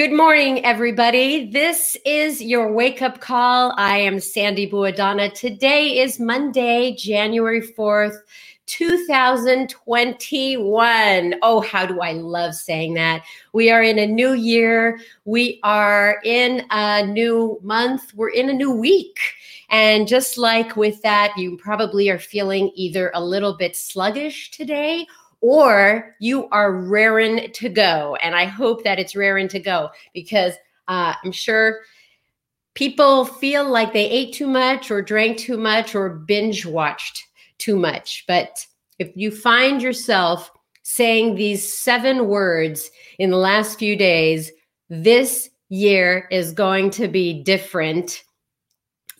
Good morning, everybody. This is your wake up call. I am Sandy Buadana. Today is Monday, January 4th, 2021. Oh, how do I love saying that? We are in a new year. We are in a new month. We're in a new week. And just like with that, you probably are feeling either a little bit sluggish today or you are raring to go. And I hope that it's raring to go because uh, I'm sure people feel like they ate too much or drank too much or binge watched too much. But if you find yourself saying these seven words in the last few days, this year is going to be different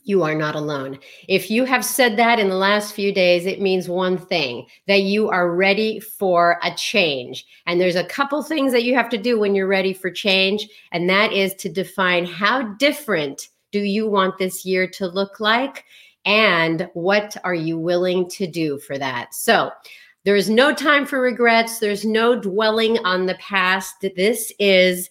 you are not alone. If you have said that in the last few days, it means one thing that you are ready for a change. And there's a couple things that you have to do when you're ready for change, and that is to define how different do you want this year to look like and what are you willing to do for that. So, there is no time for regrets. There's no dwelling on the past. This is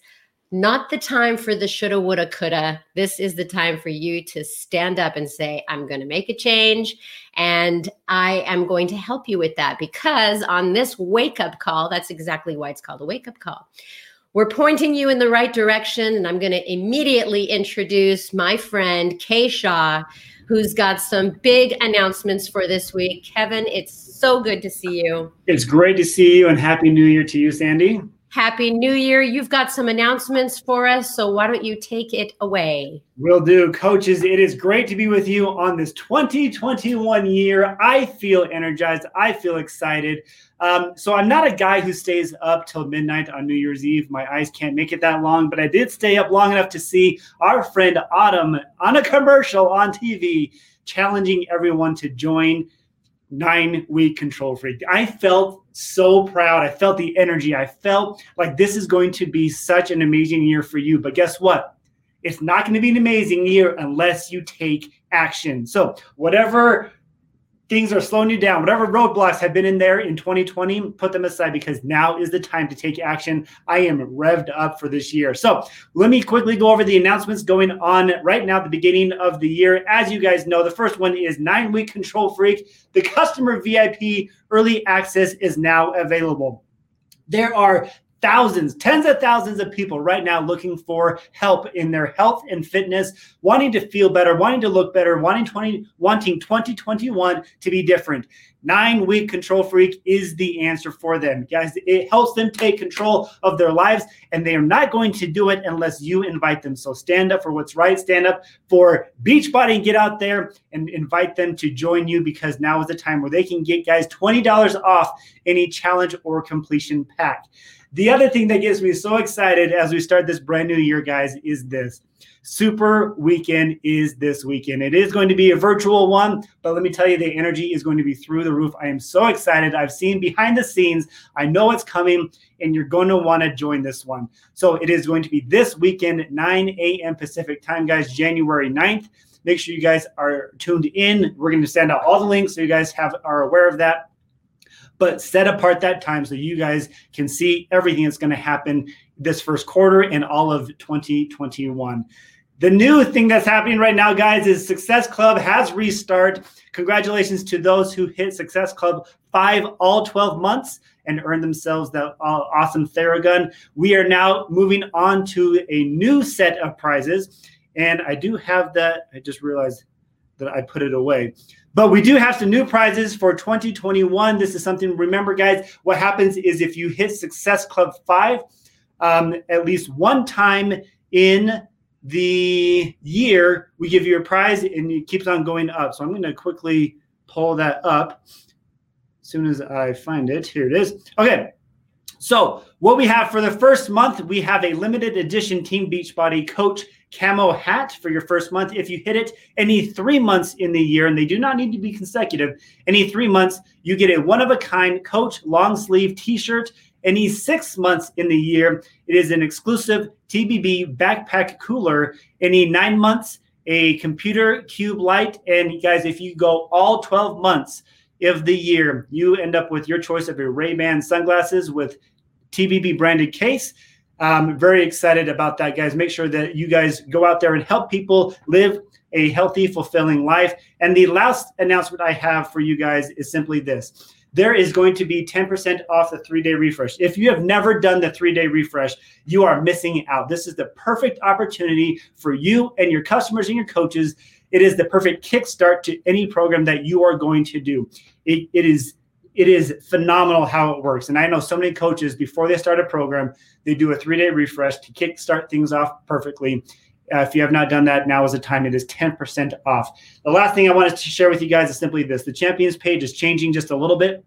not the time for the shoulda, woulda, coulda. This is the time for you to stand up and say, I'm going to make a change and I am going to help you with that because on this wake up call, that's exactly why it's called a wake up call. We're pointing you in the right direction, and I'm going to immediately introduce my friend Kay Shaw, who's got some big announcements for this week. Kevin, it's so good to see you. It's great to see you, and Happy New Year to you, Sandy. Happy New Year. You've got some announcements for us, so why don't you take it away? Will do. Coaches, it is great to be with you on this 2021 year. I feel energized. I feel excited. Um, so I'm not a guy who stays up till midnight on New Year's Eve. My eyes can't make it that long, but I did stay up long enough to see our friend Autumn on a commercial on TV challenging everyone to join nine week control freak. I felt so proud. I felt the energy. I felt like this is going to be such an amazing year for you. But guess what? It's not going to be an amazing year unless you take action. So, whatever things are slowing you down, whatever roadblocks have been in there in 2020, put them aside because now is the time to take action. I am revved up for this year. So let me quickly go over the announcements going on right now at the beginning of the year. As you guys know, the first one is nine week control freak. The customer VIP early access is now available. There are thousands, tens of thousands of people right now looking for help in their health and fitness, wanting to feel better, wanting to look better, wanting 20, wanting 2021 to be different. Nine week control freak is the answer for them. Guys, it helps them take control of their lives, and they are not going to do it unless you invite them. So stand up for what's right, stand up for Beachbody, get out there and invite them to join you because now is the time where they can get guys $20 off any challenge or completion pack. The other thing that gets me so excited as we start this brand new year, guys, is this. Super Weekend is this weekend. It is going to be a virtual one, but let me tell you, the energy is going to be through the roof. I am so excited. I've seen behind the scenes. I know it's coming, and you're going to want to join this one. So it is going to be this weekend, 9 a.m. Pacific time, guys, January 9th. Make sure you guys are tuned in. We're going to send out all the links so you guys have are aware of that but set apart that time so you guys can see everything that's going to happen this first quarter and all of 2021. The new thing that's happening right now, guys, is Success Club has restart. Congratulations to those who hit Success Club five all 12 months and earned themselves that awesome Theragun. We are now moving on to a new set of prizes. And I do have that. I just realized that I put it away. But we do have some new prizes for 2021. This is something, remember, guys, what happens is if you hit Success Club 5 um, at least one time in the year, we give you a prize and it keeps on going up. So I'm going to quickly pull that up as soon as I find it. Here it is. Okay. So, what we have for the first month, we have a limited edition Team Beachbody Coach camo hat for your first month. If you hit it any three months in the year, and they do not need to be consecutive, any three months, you get a one of a kind Coach long sleeve t shirt. Any six months in the year, it is an exclusive TBB backpack cooler. Any nine months, a computer cube light. And guys, if you go all 12 months, of the year, you end up with your choice of a Ray-Ban sunglasses with TBB branded case Um, very excited about that, guys. Make sure that you guys go out there and help people live a healthy, fulfilling life. And the last announcement I have for you guys is simply this there is going to be 10% off the three day refresh. If you have never done the three day refresh, you are missing out. This is the perfect opportunity for you and your customers and your coaches. It is the perfect kickstart to any program that you are going to do. it, it is it is phenomenal how it works. And I know so many coaches before they start a program, they do a three day refresh to kickstart things off perfectly. Uh, if you have not done that, now is the time. It is 10% off. The last thing I wanted to share with you guys is simply this the champions page is changing just a little bit.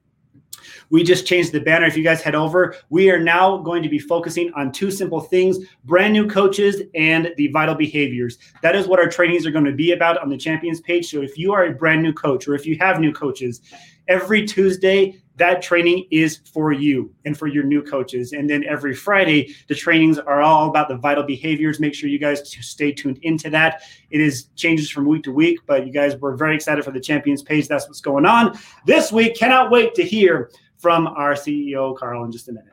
We just changed the banner. If you guys head over, we are now going to be focusing on two simple things brand new coaches and the vital behaviors. That is what our trainings are going to be about on the champions page. So if you are a brand new coach or if you have new coaches, every Tuesday, that training is for you and for your new coaches. And then every Friday, the trainings are all about the vital behaviors. Make sure you guys stay tuned into that. It is changes from week to week, but you guys were very excited for the champions page. That's what's going on this week. Cannot wait to hear from our CEO, Carl, in just a minute.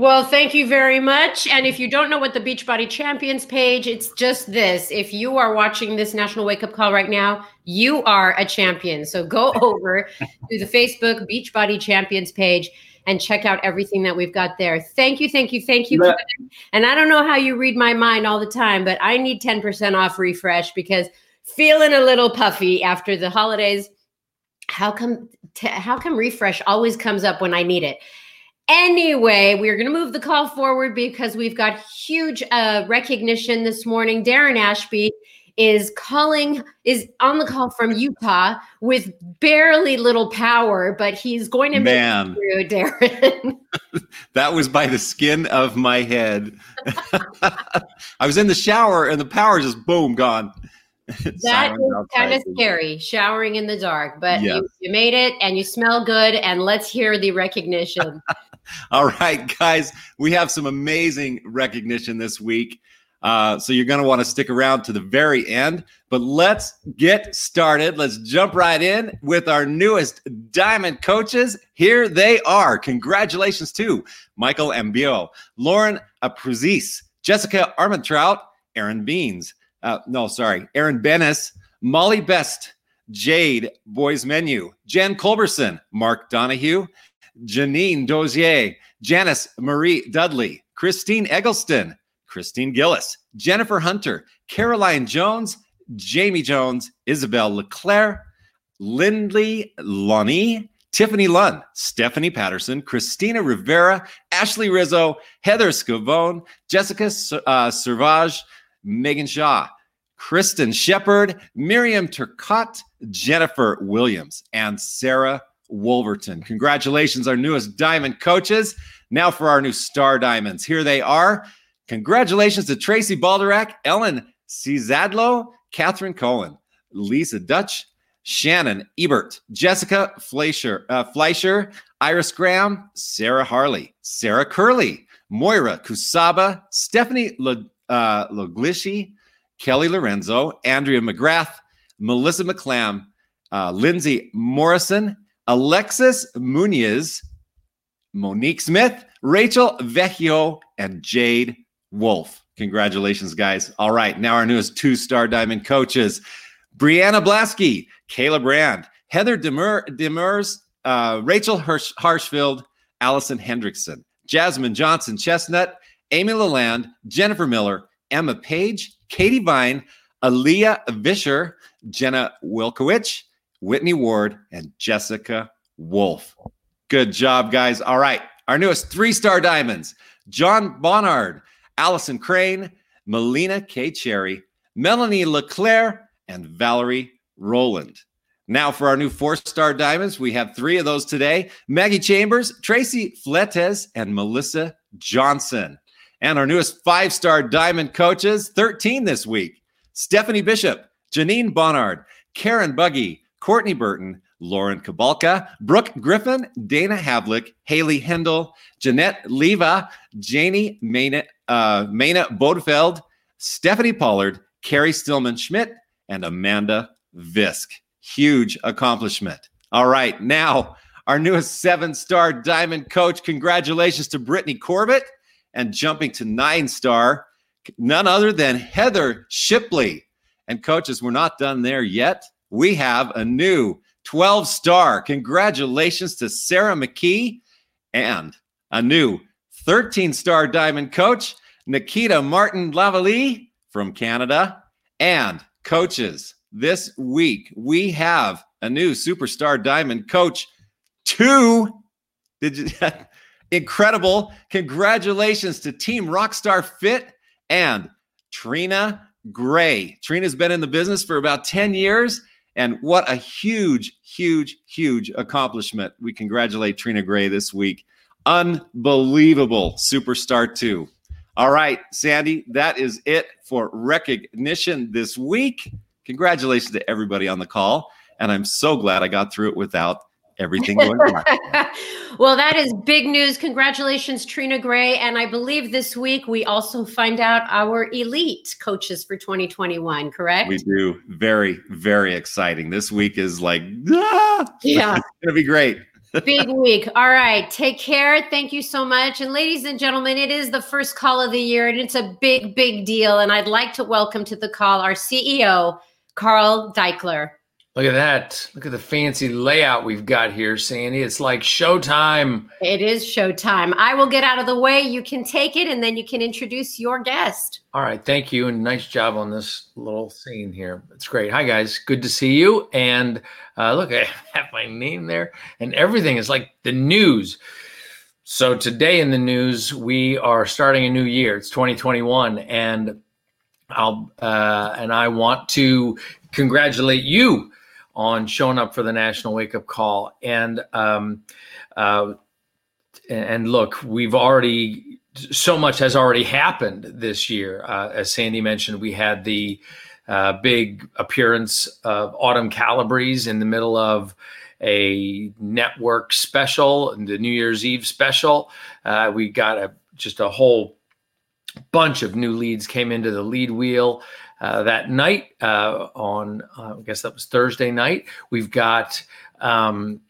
Well, thank you very much. And if you don't know what the Beachbody Champions page, it's just this. If you are watching this National Wake Up Call right now, you are a champion. So go over to the Facebook Beachbody Champions page and check out everything that we've got there. Thank you, thank you, thank you. And I don't know how you read my mind all the time, but I need 10% off refresh because feeling a little puffy after the holidays. How come t- how come refresh always comes up when I need it? Anyway, we're going to move the call forward because we've got huge uh, recognition this morning. Darren Ashby is calling is on the call from Utah with barely little power, but he's going to Man. make it through, Darren. that was by the skin of my head. I was in the shower and the power just boom gone. that is kind of scary, showering in the dark, but yes. you, you made it and you smell good. And let's hear the recognition. All right, guys, we have some amazing recognition this week. Uh, so you're going to want to stick around to the very end. But let's get started. Let's jump right in with our newest Diamond coaches. Here they are. Congratulations to Michael Ambio, Lauren Apruzis, Jessica Armentrout, Aaron Beans. Uh, no, sorry, Aaron Bennis, Molly Best, Jade Boys Menu, Jan Culberson, Mark Donahue, Janine Dozier, Janice Marie Dudley, Christine Eggleston, Christine Gillis, Jennifer Hunter, Caroline Jones, Jamie Jones, Isabel LeClaire, Lindley Lonnie, Tiffany Lunn, Stephanie Patterson, Christina Rivera, Ashley Rizzo, Heather Scavone, Jessica uh, Servage, Megan Shaw, Kristen Shepard, Miriam Turcotte, Jennifer Williams, and Sarah Wolverton. Congratulations, our newest diamond coaches. Now for our new star diamonds. Here they are. Congratulations to Tracy Balderak, Ellen Cizadlo, Catherine Cohen, Lisa Dutch, Shannon Ebert, Jessica Fleischer, uh, Fleischer, Iris Graham, Sarah Harley, Sarah Curley, Moira Kusaba, Stephanie uh, Kelly Lorenzo, Andrea McGrath, Melissa McClam, uh, Lindsay Morrison, Alexis Muniz, Monique Smith, Rachel Vecchio, and Jade Wolf. Congratulations, guys. All right, now our newest two star diamond coaches Brianna Blasky, Kayla Brand, Heather Demers, Demers uh, Rachel Hirsch, Harshfield, Allison Hendrickson, Jasmine Johnson Chestnut, Amy Lalande, Jennifer Miller, Emma Page, Katie Vine, Aaliyah Vischer, Jenna Wilkowicz, Whitney Ward, and Jessica Wolf. Good job, guys. All right. Our newest three star diamonds John Bonnard, Allison Crane, Melina K. Cherry, Melanie LeClaire, and Valerie Roland. Now, for our new four star diamonds, we have three of those today Maggie Chambers, Tracy Fletes, and Melissa Johnson. And our newest five star diamond coaches, 13 this week Stephanie Bishop, Janine Bonnard, Karen Buggy, Courtney Burton, Lauren Kabalka, Brooke Griffin, Dana Havlick, Haley Hendel, Jeanette Leva, Janie Maina, uh, Bodefeld, Stephanie Pollard, Carrie Stillman Schmidt, and Amanda Visk. Huge accomplishment. All right, now our newest seven star diamond coach. Congratulations to Brittany Corbett and jumping to nine star, none other than Heather Shipley. And coaches, we're not done there yet. We have a new 12 star. Congratulations to Sarah McKee and a new 13 star diamond coach, Nikita Martin Lavallée from Canada. And coaches, this week we have a new superstar diamond coach. Two, did you, incredible. Congratulations to Team Rockstar Fit and Trina Gray. Trina's been in the business for about 10 years. And what a huge, huge, huge accomplishment. We congratulate Trina Gray this week. Unbelievable superstar, too. All right, Sandy, that is it for recognition this week. Congratulations to everybody on the call. And I'm so glad I got through it without everything well, that is big news. Congratulations, Trina Gray. And I believe this week we also find out our elite coaches for 2021, correct? We do. Very, very exciting. This week is like, ah, yeah, it's going to be great. Big week. All right. Take care. Thank you so much. And ladies and gentlemen, it is the first call of the year and it's a big, big deal. And I'd like to welcome to the call our CEO, Carl Daikeler. Look at that. Look at the fancy layout we've got here, Sandy. It's like showtime. It is showtime. I will get out of the way. You can take it and then you can introduce your guest. All right. Thank you. And nice job on this little scene here. It's great. Hi, guys. Good to see you. And uh, look, I have my name there and everything is like the news. So today in the news, we are starting a new year. It's 2021. And I'll uh, and I want to congratulate you on showing up for the National Wake Up Call. And um, uh, and look, we've already so much has already happened this year. Uh, as Sandy mentioned, we had the uh, big appearance of Autumn Calabrese in the middle of a network special, the New Year's Eve special. Uh, we got a just a whole bunch of new leads came into the lead wheel uh, that night uh, on uh, I guess that was Thursday night. We've got um,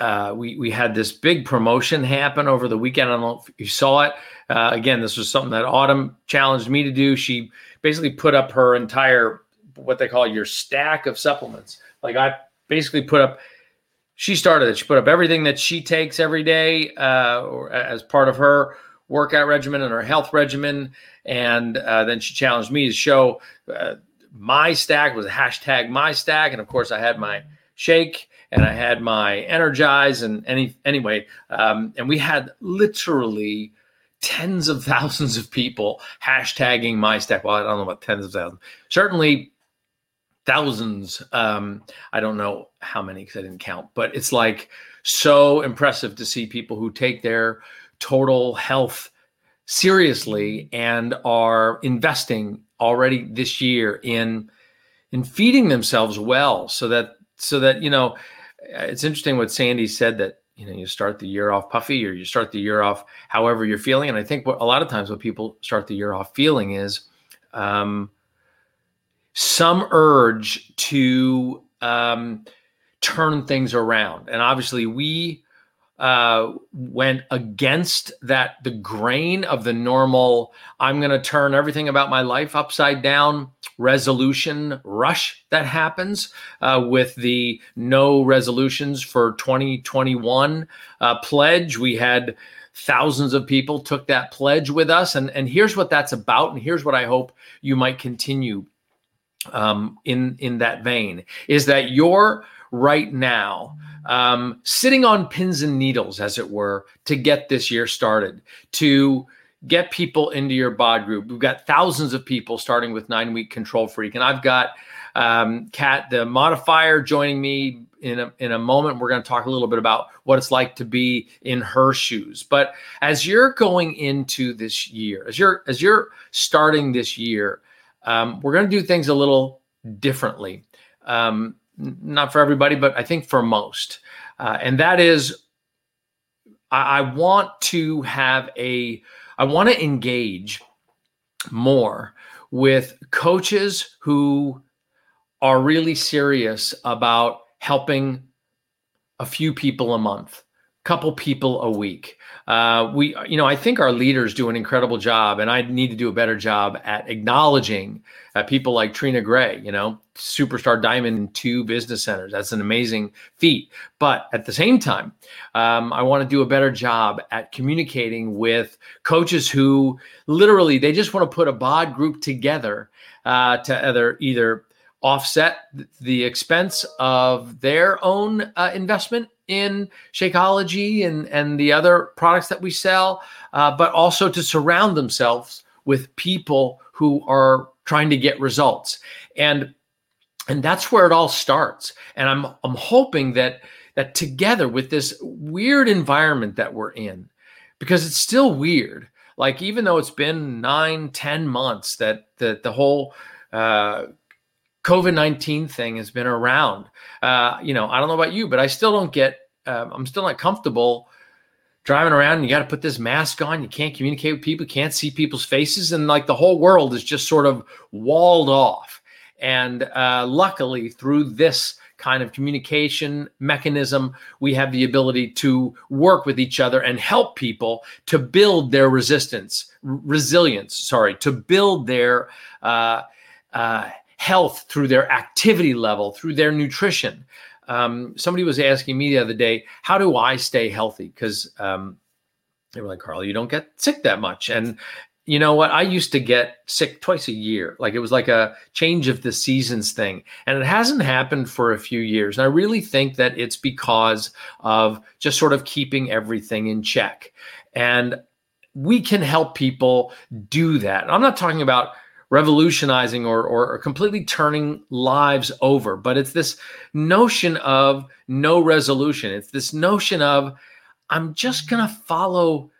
uh, we we had this big promotion happen over the weekend. I don't know if you saw it. Uh, again, this was something that Autumn challenged me to do. She basically put up her entire what they call your stack of supplements. Like I basically put up. She started it. She put up everything that she takes every day, or as part of her workout regimen and her health regimen. And uh, then she challenged me to show uh, my stack was hashtag my stack. And of course, I had my shake and I had my energize. And any anyway, um, and we had literally tens of thousands of people hashtagging my stack. Well, I don't know about tens of thousands. Certainly thousands. Um, I don't know how many because I didn't count, but it's like so impressive to see people who take their total health seriously and are investing already this year in in feeding themselves well so that so that you know it's interesting what sandy said that you know you start the year off puffy or you start the year off however you're feeling. And i think what a lot of times what people start the year off feeling is um, some urge to um, turn things around. And obviously we uh, went against that the grain of the normal i'm going to turn everything about my life upside down resolution rush that happens uh, with the no resolutions for 2021 uh, pledge. We had thousands of people took that pledge with us and, and here's what that's about and here's what i hope you might continue um, in in that vein is that you're right now um, sitting on pins and needles, as it were, to get this year started, to get people into your bod group. We've got thousands of people starting with nine week control freak, and I've got um, Kat, the modifier, joining me in a, in a moment. We're going to talk a little bit about what it's like to be in her shoes. But as you're going into this year, as you're as you're starting this year, um, we're going to do things a little differently. Um, not for everybody, but I think for most. Uh, and that is, I, I want to have a, I want to engage more with coaches who are really serious about helping a few people a month, couple people a week. Uh, we, you know, I think our leaders do an incredible job, and I need to do a better job at acknowledging uh, people like Trina Gray, you know, superstar diamond in two business centers. That's an amazing feat. But at the same time, um, I want to do a better job at communicating with coaches who literally they just want to put a bod group together uh, to either either offset the expense of their own uh, investment in Shakeology and, and the other products that we sell, uh, but also to surround themselves with people who are trying to get results. And and that's where it all starts. And I'm I'm hoping that that together with this weird environment that we're in, because it's still weird. Like even though it's been nine, ten months that that the whole uh, COVID 19 thing has been around. Uh, you know, I don't know about you, but I still don't get, uh, I'm still not comfortable driving around and you got to put this mask on. You can't communicate with people, can't see people's faces. And like the whole world is just sort of walled off. And uh, luckily, through this kind of communication mechanism, we have the ability to work with each other and help people to build their resistance, resilience, sorry, to build their uh, uh, health through their activity level, through their nutrition. Um, somebody was asking me the other day, how do I stay healthy? Because um, they were like, Carl, you don't get sick that much. And you know what? I used to get sick twice a year. Like it was like a change of the seasons thing. And it hasn't happened for a few years. And I really think that it's because of just sort of keeping everything in check. And we can help people do that. I'm not talking about revolutionizing or, or, completely turning lives over. But it's this notion of no resolution. It's this notion of I'm just going to follow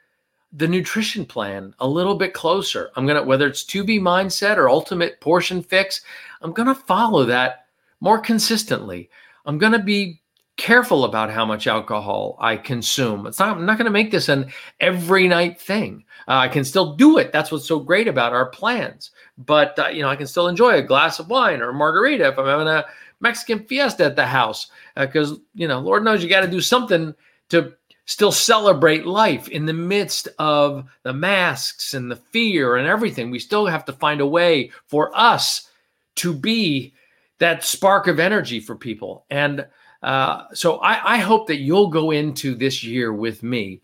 the nutrition plan a little bit closer. I'm going to, whether it's 2B mindset or ultimate portion fix, I'm going to follow that more consistently. I'm going to be careful about how much alcohol I consume. It's not, I'm not going to make this an every night thing. Uh, I can still do it. That's what's so great about our plans. But uh, you know, I can still enjoy a glass of wine or a margarita if I'm having a Mexican fiesta at the house. Because uh, you know, Lord knows you got to do something to still celebrate life in the midst of the masks and the fear and everything. We still have to find a way for us to be that spark of energy for people. And uh, so I, I, hope that you'll go into this year with me.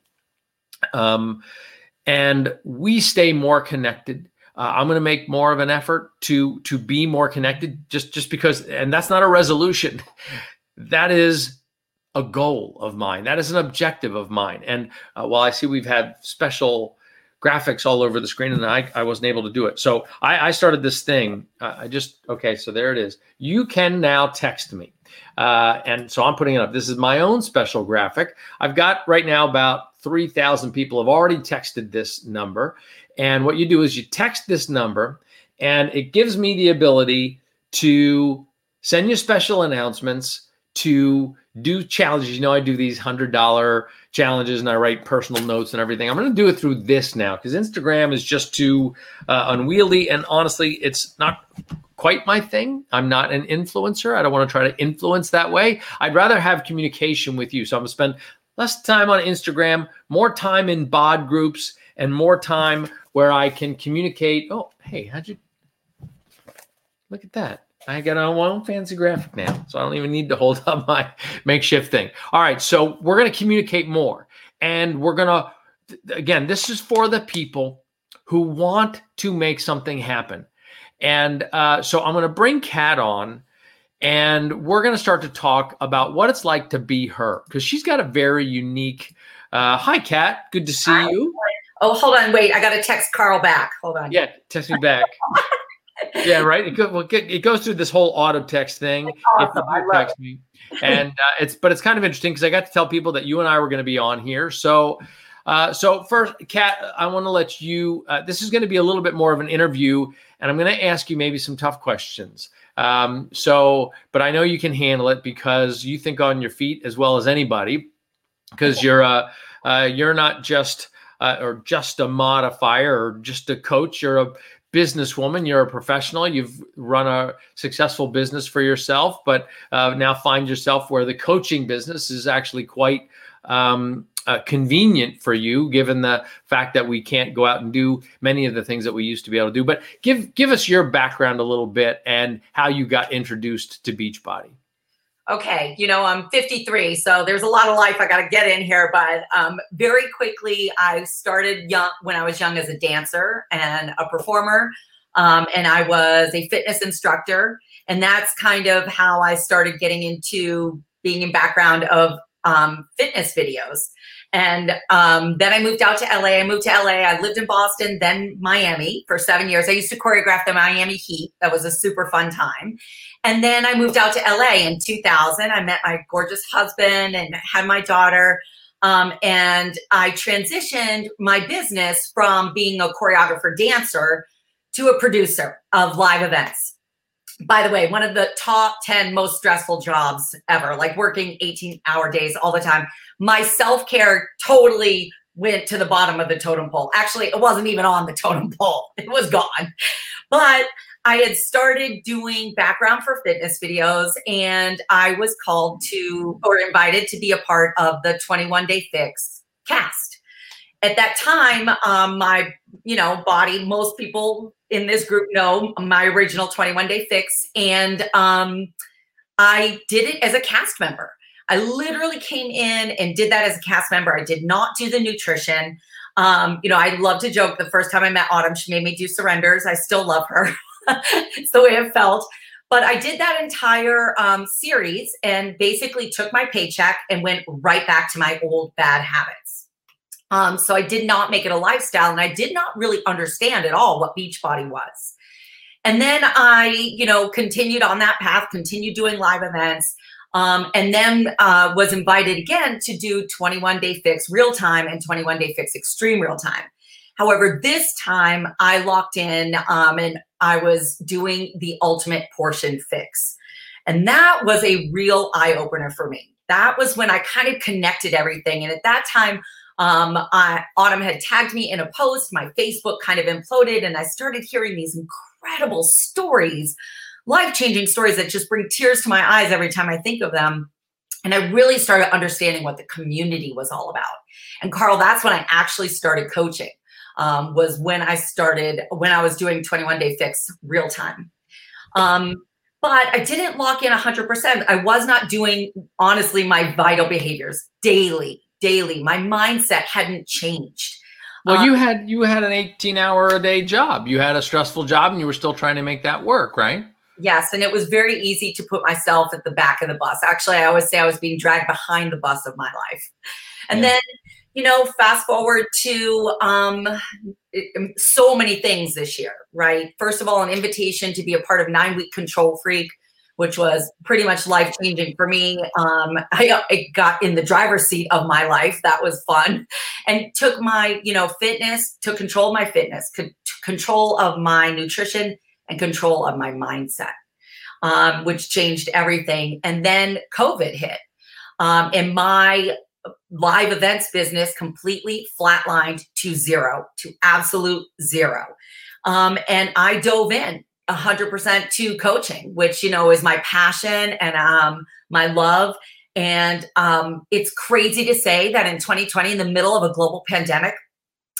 Um, and we stay more connected. Uh, I'm going to make more of an effort to to be more connected, just just because, and that's not a resolution. that is a goal of mine. That is an objective of mine. And uh, while I see we've had special graphics all over the screen, and I, I wasn't able to do it, so I, I started this thing. Uh, I just okay, so there it is. You can now text me. Uh, and so I'm putting it up. This is my own special graphic. I've got right now about 3,000 people have already texted this number. And what you do is you text this number, and it gives me the ability to send you special announcements, to do challenges. You know, I do these $100 challenges and I write personal notes and everything. I'm going to do it through this now because Instagram is just too uh, unwieldy. And honestly, it's not quite my thing. I'm not an influencer. I don't want to try to influence that way. I'd rather have communication with you. So I'm going to spend less time on Instagram, more time in bod groups, and more time where I can communicate. Oh, hey, how'd you look at that? I got a one fancy graphic now, so I don't even need to hold up my makeshift thing. All right, so we're going to communicate more, and we're going to, again, this is for the people who want to make something happen. And uh, so I'm going to bring Kat on and we're going to start to talk about what it's like to be her because she's got a very unique. Uh, hi, Kat. Good to see hi. you. Oh, hold on. Wait, I got to text Carl back. Hold on. Yeah, text me back. yeah, right. It, go, well, it goes through this whole auto text thing. Awesome. I love text it. me, and uh, it's but it's kind of interesting because I got to tell people that you and I were going to be on here. So uh, so first, Kat, I want to let you. Uh, this is going to be a little bit more of an interview, and I'm going to ask you maybe some tough questions. Um, so, but I know you can handle it because you think on your feet as well as anybody. Because you're a, uh, you're not just uh, or just a modifier or just a coach. You're a businesswoman. You're a professional. You've run a successful business for yourself, but uh, now find yourself where the coaching business is actually quite um, uh, convenient for you, given the fact that we can't go out and do many of the things that we used to be able to do. But give give us your background a little bit and how you got introduced to Beachbody. Okay, you know, I'm 53, so there's a lot of life I got to get in here. But um, very quickly, I started young when I was young as a dancer and a performer, um, and I was a fitness instructor, and that's kind of how I started getting into being in background of um, fitness videos. And um, then I moved out to LA. I moved to LA. I lived in Boston, then Miami for seven years. I used to choreograph the Miami Heat. That was a super fun time. And then I moved out to LA in 2000. I met my gorgeous husband and had my daughter. Um, and I transitioned my business from being a choreographer dancer to a producer of live events by the way, one of the top 10 most stressful jobs ever, like working 18 hour days all the time. My self care totally went to the bottom of the totem pole. Actually, it wasn't even on the totem pole, it was gone. But I had started doing background for fitness videos and I was called to or invited to be a part of the 21 Day Fix cast. At that time, um, my you know body, most people in this group know my original 21 Day Fix, and um, I did it as a cast member. I literally came in and did that as a cast member. I did not do the nutrition. Um, you know, I love to joke. The first time I met Autumn, she made me do surrenders. I still love her. it's the way it felt. But I did that entire um, series and basically took my paycheck and went right back to my old bad habits. Um, so I did not make it a lifestyle and I did not really understand at all what Beachbody was. And then I, you know, continued on that path, continued doing live events. Um, and then uh, was invited again to do 21 day fix real time and 21 day fix extreme real time. However, this time I locked in um, and I was doing the ultimate portion fix. And that was a real eye opener for me. That was when I kind of connected everything. And at that time, um, I, Autumn had tagged me in a post. My Facebook kind of imploded, and I started hearing these incredible stories life changing stories that just bring tears to my eyes every time I think of them. And I really started understanding what the community was all about. And Carl, that's when I actually started coaching. Um, was when I started when I was doing 21 Day Fix real time. Um, but I didn't lock in 100%. I was not doing honestly my vital behaviors daily, daily. My mindset hadn't changed. Well, um, you had you had an 18 hour a day job. You had a stressful job and you were still trying to make that work, right? Yes, and it was very easy to put myself at the back of the bus. Actually, I always say I was being dragged behind the bus of my life. And yeah. then, you know, fast forward to um, um, so many things this year, right? First of all, an invitation to be a part of Nine Week Control Freak, which was pretty much life changing for me. Um, I, I got in the driver's seat of my life. That was fun, and took my, you know, fitness, took control of my fitness, control of my nutrition and control of my mindset, um, which changed everything. And then COVID hit. Um, and my live events business completely flatlined to zero, to absolute zero. Um, and I dove in 100% to coaching, which, you know, is my passion and um, my love. And um, it's crazy to say that in 2020, in the middle of a global pandemic,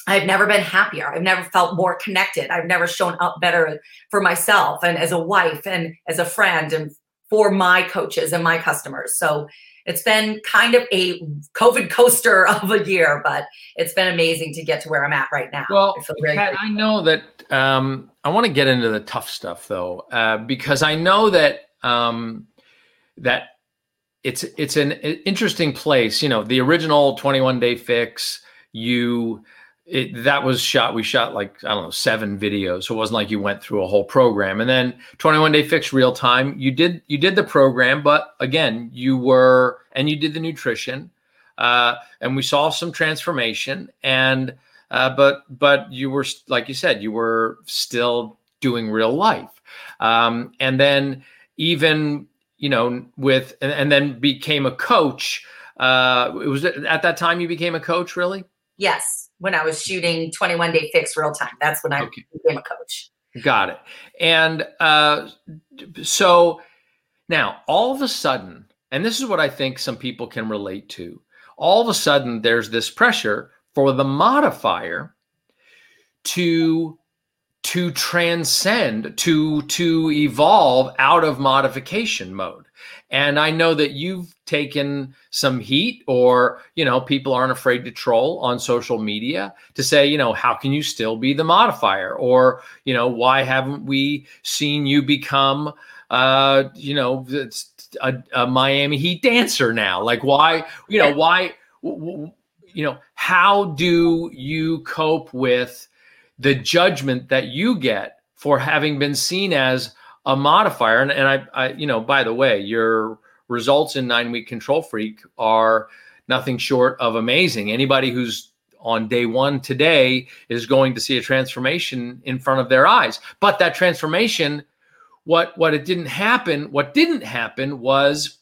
I've never been happier. I've never felt more connected. I've never shown up better for myself and as a wife and as a friend and for my coaches and my customers. So it's been kind of a COVID coaster of a year, but it's been amazing to get to where I'm at right now. Well, I, Kat, I know that um, I want to get into the tough stuff though, uh, because I know that um, that it's it's an interesting place. You know, the original 21 day fix. You it, that was shot. We shot like I don't know seven videos, so it wasn't like you went through a whole program. And then 21 Day Fix real time. You did you did the program, but again, you were and you did the nutrition, uh, and we saw some transformation. And uh, but but you were like you said, you were still doing real life. Um, and then even you know with and, and then became a coach. Uh, it was at that time you became a coach, really. Yes when I was shooting 21 Day Fix real time. That's when I okay. became a coach. Got it. And uh, so now all of a sudden, and this is what I think some people can relate to. all of a sudden there's this pressure for the modifier to to transcend to to evolve out of modification mode and i know that you've taken some heat or you know people aren't afraid to troll on social media to say you know how can you still be the modifier? Or you know why haven't we seen you become uh you know a, a miami heat dancer now? Like why you know why you know how do you cope with the judgment that you get for having been seen as a modifier. And, and I, I, you know, by the way, your results in nine week control freak are nothing short of amazing. Anybody who's on day one today is going to see a transformation in front of their eyes. But that transformation, what what it didn't happen, what didn't happen was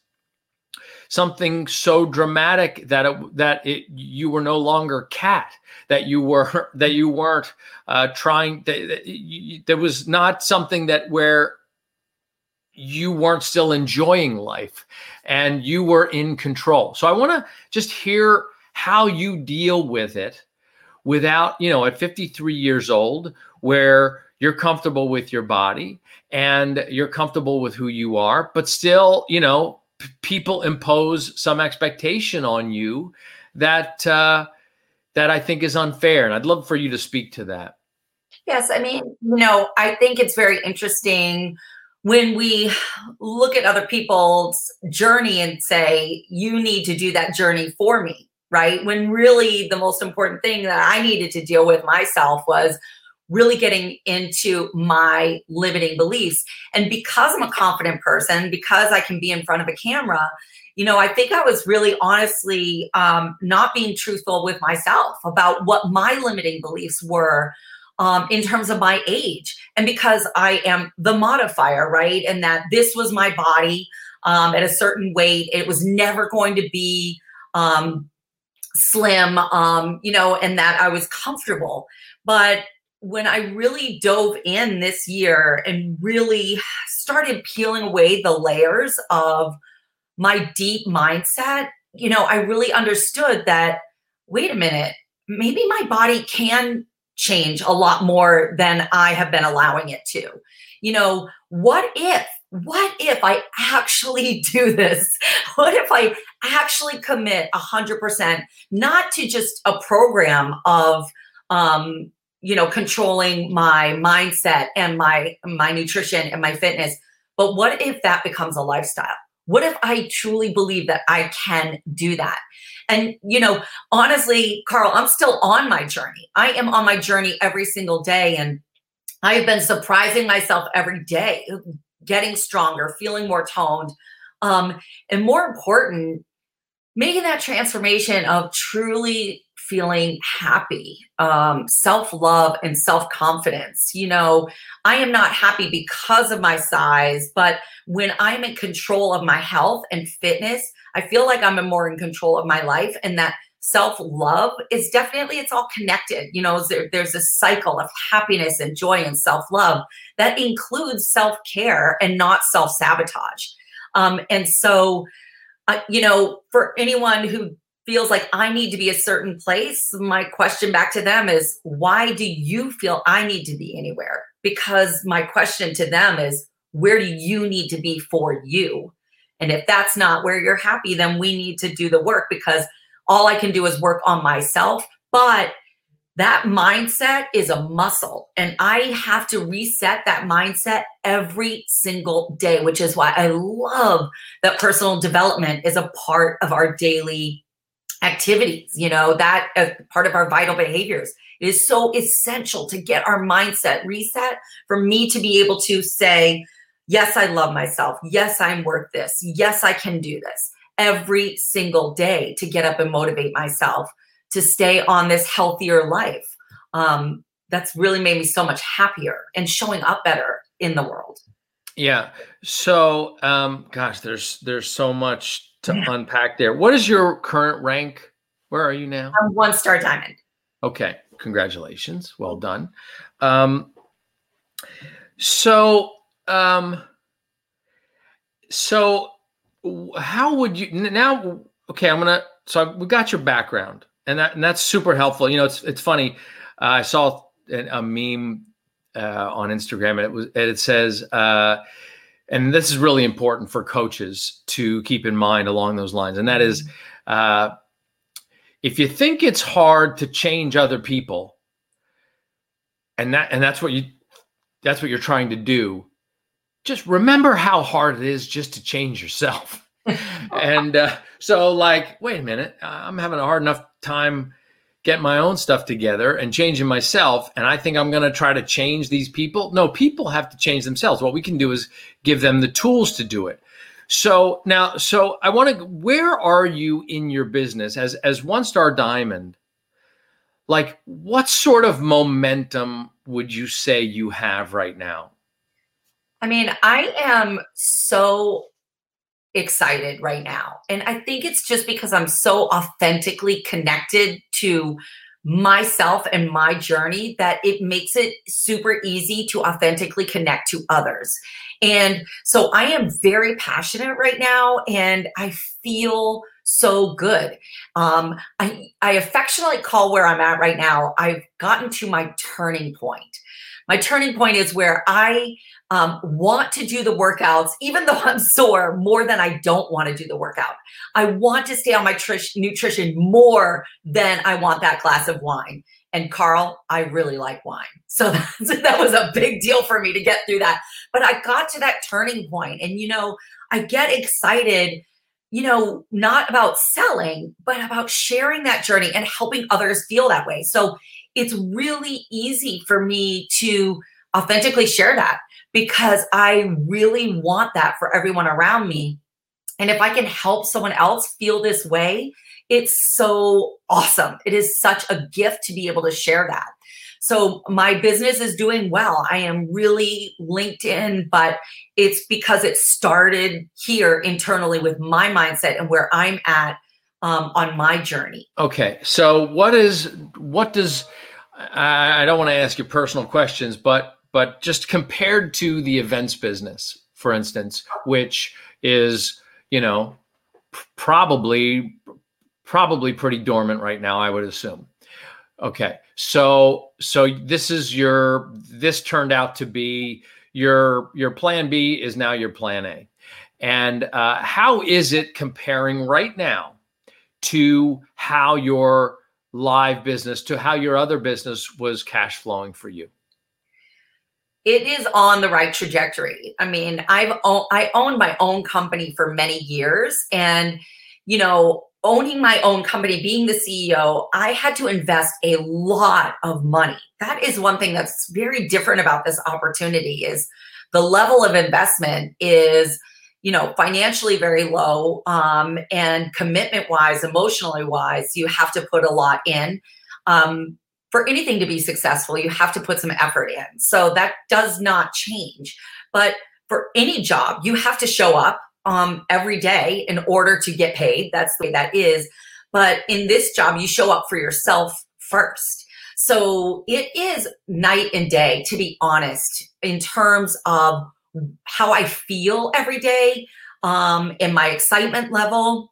something so dramatic that it, that it, you were no longer Kat that you were that you weren't uh, trying that, that you, there was not something that where you weren't still enjoying life and you were in control so i want to just hear how you deal with it without you know at 53 years old where you're comfortable with your body and you're comfortable with who you are but still you know people impose some expectation on you that uh, that I think is unfair, and I'd love for you to speak to that. Yes, I mean, you know, I think it's very interesting when we look at other people's journey and say, you need to do that journey for me, right? When really the most important thing that I needed to deal with myself was really getting into my limiting beliefs. And because I'm a confident person, because I can be in front of a camera, you know, I think I was really honestly um, not being truthful with myself about what my limiting beliefs were um, in terms of my age. And because I am the modifier, right? And that this was my body um, at a certain weight, it was never going to be um, slim, um, you know, and that I was comfortable. But when I really dove in this year and really started peeling away the layers of my deep mindset, you know, I really understood that wait a minute, maybe my body can change a lot more than I have been allowing it to. You know, what if what if I actually do this? What if I actually commit 100%, not to just a program of um, you know controlling my mindset and my my nutrition and my fitness but what if that becomes a lifestyle what if i truly believe that i can do that? And you know honestly carl i'm still on my journey. I am on my journey every single day and i have been surprising myself every day getting stronger feeling more toned. Um, and more important making that transformation of truly feeling happy, um, self love, and self confidence. You know, I am not happy because of my size, but when I'm in control of my health and fitness, I feel like I'm more in control of my life and that self love is definitely it's all connected you know there, there's a cycle of happiness and joy and self love that includes self care and not self sabotage um, and so uh, you know for anyone who feels like I need to be a certain place, my question back to them is, why do you feel I need to be anywhere? Because my question to them is, where do you need to be for you? And if that's not where you're happy, then we need to do the work because all I can do is work on myself. But that mindset is a muscle, and I have to reset that mindset every single day, which is why I love that personal development is a part of our daily activities, you know, that as part of our vital behaviors. It is so essential to get our mindset reset for me to be able to say, yes, I love myself. Yes, I'm worth this. Yes, I can do this every single day to get up and motivate myself to stay on this healthier life. Um, that's really made me so much happier and showing up better in the world. Yeah. So, um, gosh, there's there's so much to unpack there. What is your current rank? Where are you now? I'm one star diamond. Okay, congratulations. Well done. Um, so, um, so how would you now? Okay, I'm gonna so we got your background, and that and that's super helpful. You know, it's it's funny. Uh, I saw a, a meme uh, on Instagram, and it was and it says, uh, and this is really important for coaches to keep in mind along those lines, and that is, uh, if you think it's hard to change other people, and that and that's what you that's what you're trying to do, just remember how hard it is just to change yourself. and uh, so, like, wait a minute, I'm having a hard enough time getting my own stuff together and changing myself. And I think I'm going to try to change these people. No, people have to change themselves. What we can do is give them the tools to do it. So now, so I want to, where are you in your business as, as One Star Diamond? Like, what sort of momentum would you say you have right now? I mean, I am so excited right now. And I think it's just because I'm so authentically connected to myself and my journey that it makes it super easy to authentically connect to others. And so I am very passionate right now and I feel so good. Um, I, I affectionately call where I'm at right now, I've gotten to my turning point. My turning point is where I um, want to do the workouts, even though I'm sore, more than I don't want to do the workout. I want to stay on my trish, nutrition more than I want that glass of wine. And Carl, I really like wine. So that was a big deal for me to get through that. But I got to that turning point, and you know, I get excited you know, not about selling, but about sharing that journey and helping others feel that way. So it's really easy for me to authentically share that because I really want that for everyone around me. And if I can help someone else feel this way, it's so awesome. It is such a gift to be able to share that. So my business is doing well. I am really linked in, but it's because it started here internally with my mindset and where I'm at um, on my journey. Okay, so what is what does I don't want to ask you personal questions, but but just compared to the events business, for instance, which is you know probably probably pretty dormant right now, I would assume. Okay, so so this is your this turned out to be your your plan B is now your plan A, and uh, how is it comparing right now to how your live business to how your other business was cash flowing for you? It is on the right trajectory. I mean, I've I owned my own company for many years and you know, owning my own company, being the CEO, I had to invest a lot of money. That is one thing that's very different about this opportunity is the level of investment is you know financially very low um, and commitment wise emotionally wise you have to put a lot in um, for anything to be successful you have to put some effort in. So that does not change. But for any job you have to show up um, every day in order to get paid. That's the way that is. But in this job you show up for yourself first. So it is night and day to be honest in terms of how I feel every day um, and my excitement level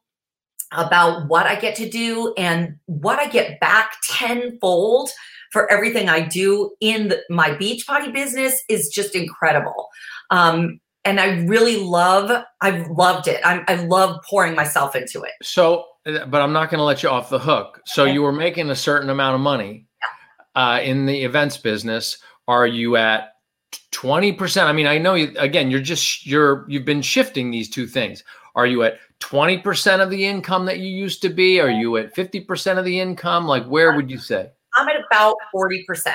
about what I get to do and what I get back tenfold for everything I do in the, my Beachbody business is just incredible. Um, and I really love, I've loved it. I'm, I love pouring myself into it. So, but I'm not going to let you off the hook. So okay. you were making a certain amount of money yeah. uh, in the events business. Are you at 20%? I mean, I know you, again, you're just, you're, you've been shifting these two things. Are you at 20% of the income that you used to be? Are you at 50% of the income? Like, where would you say? I'm at about 40%.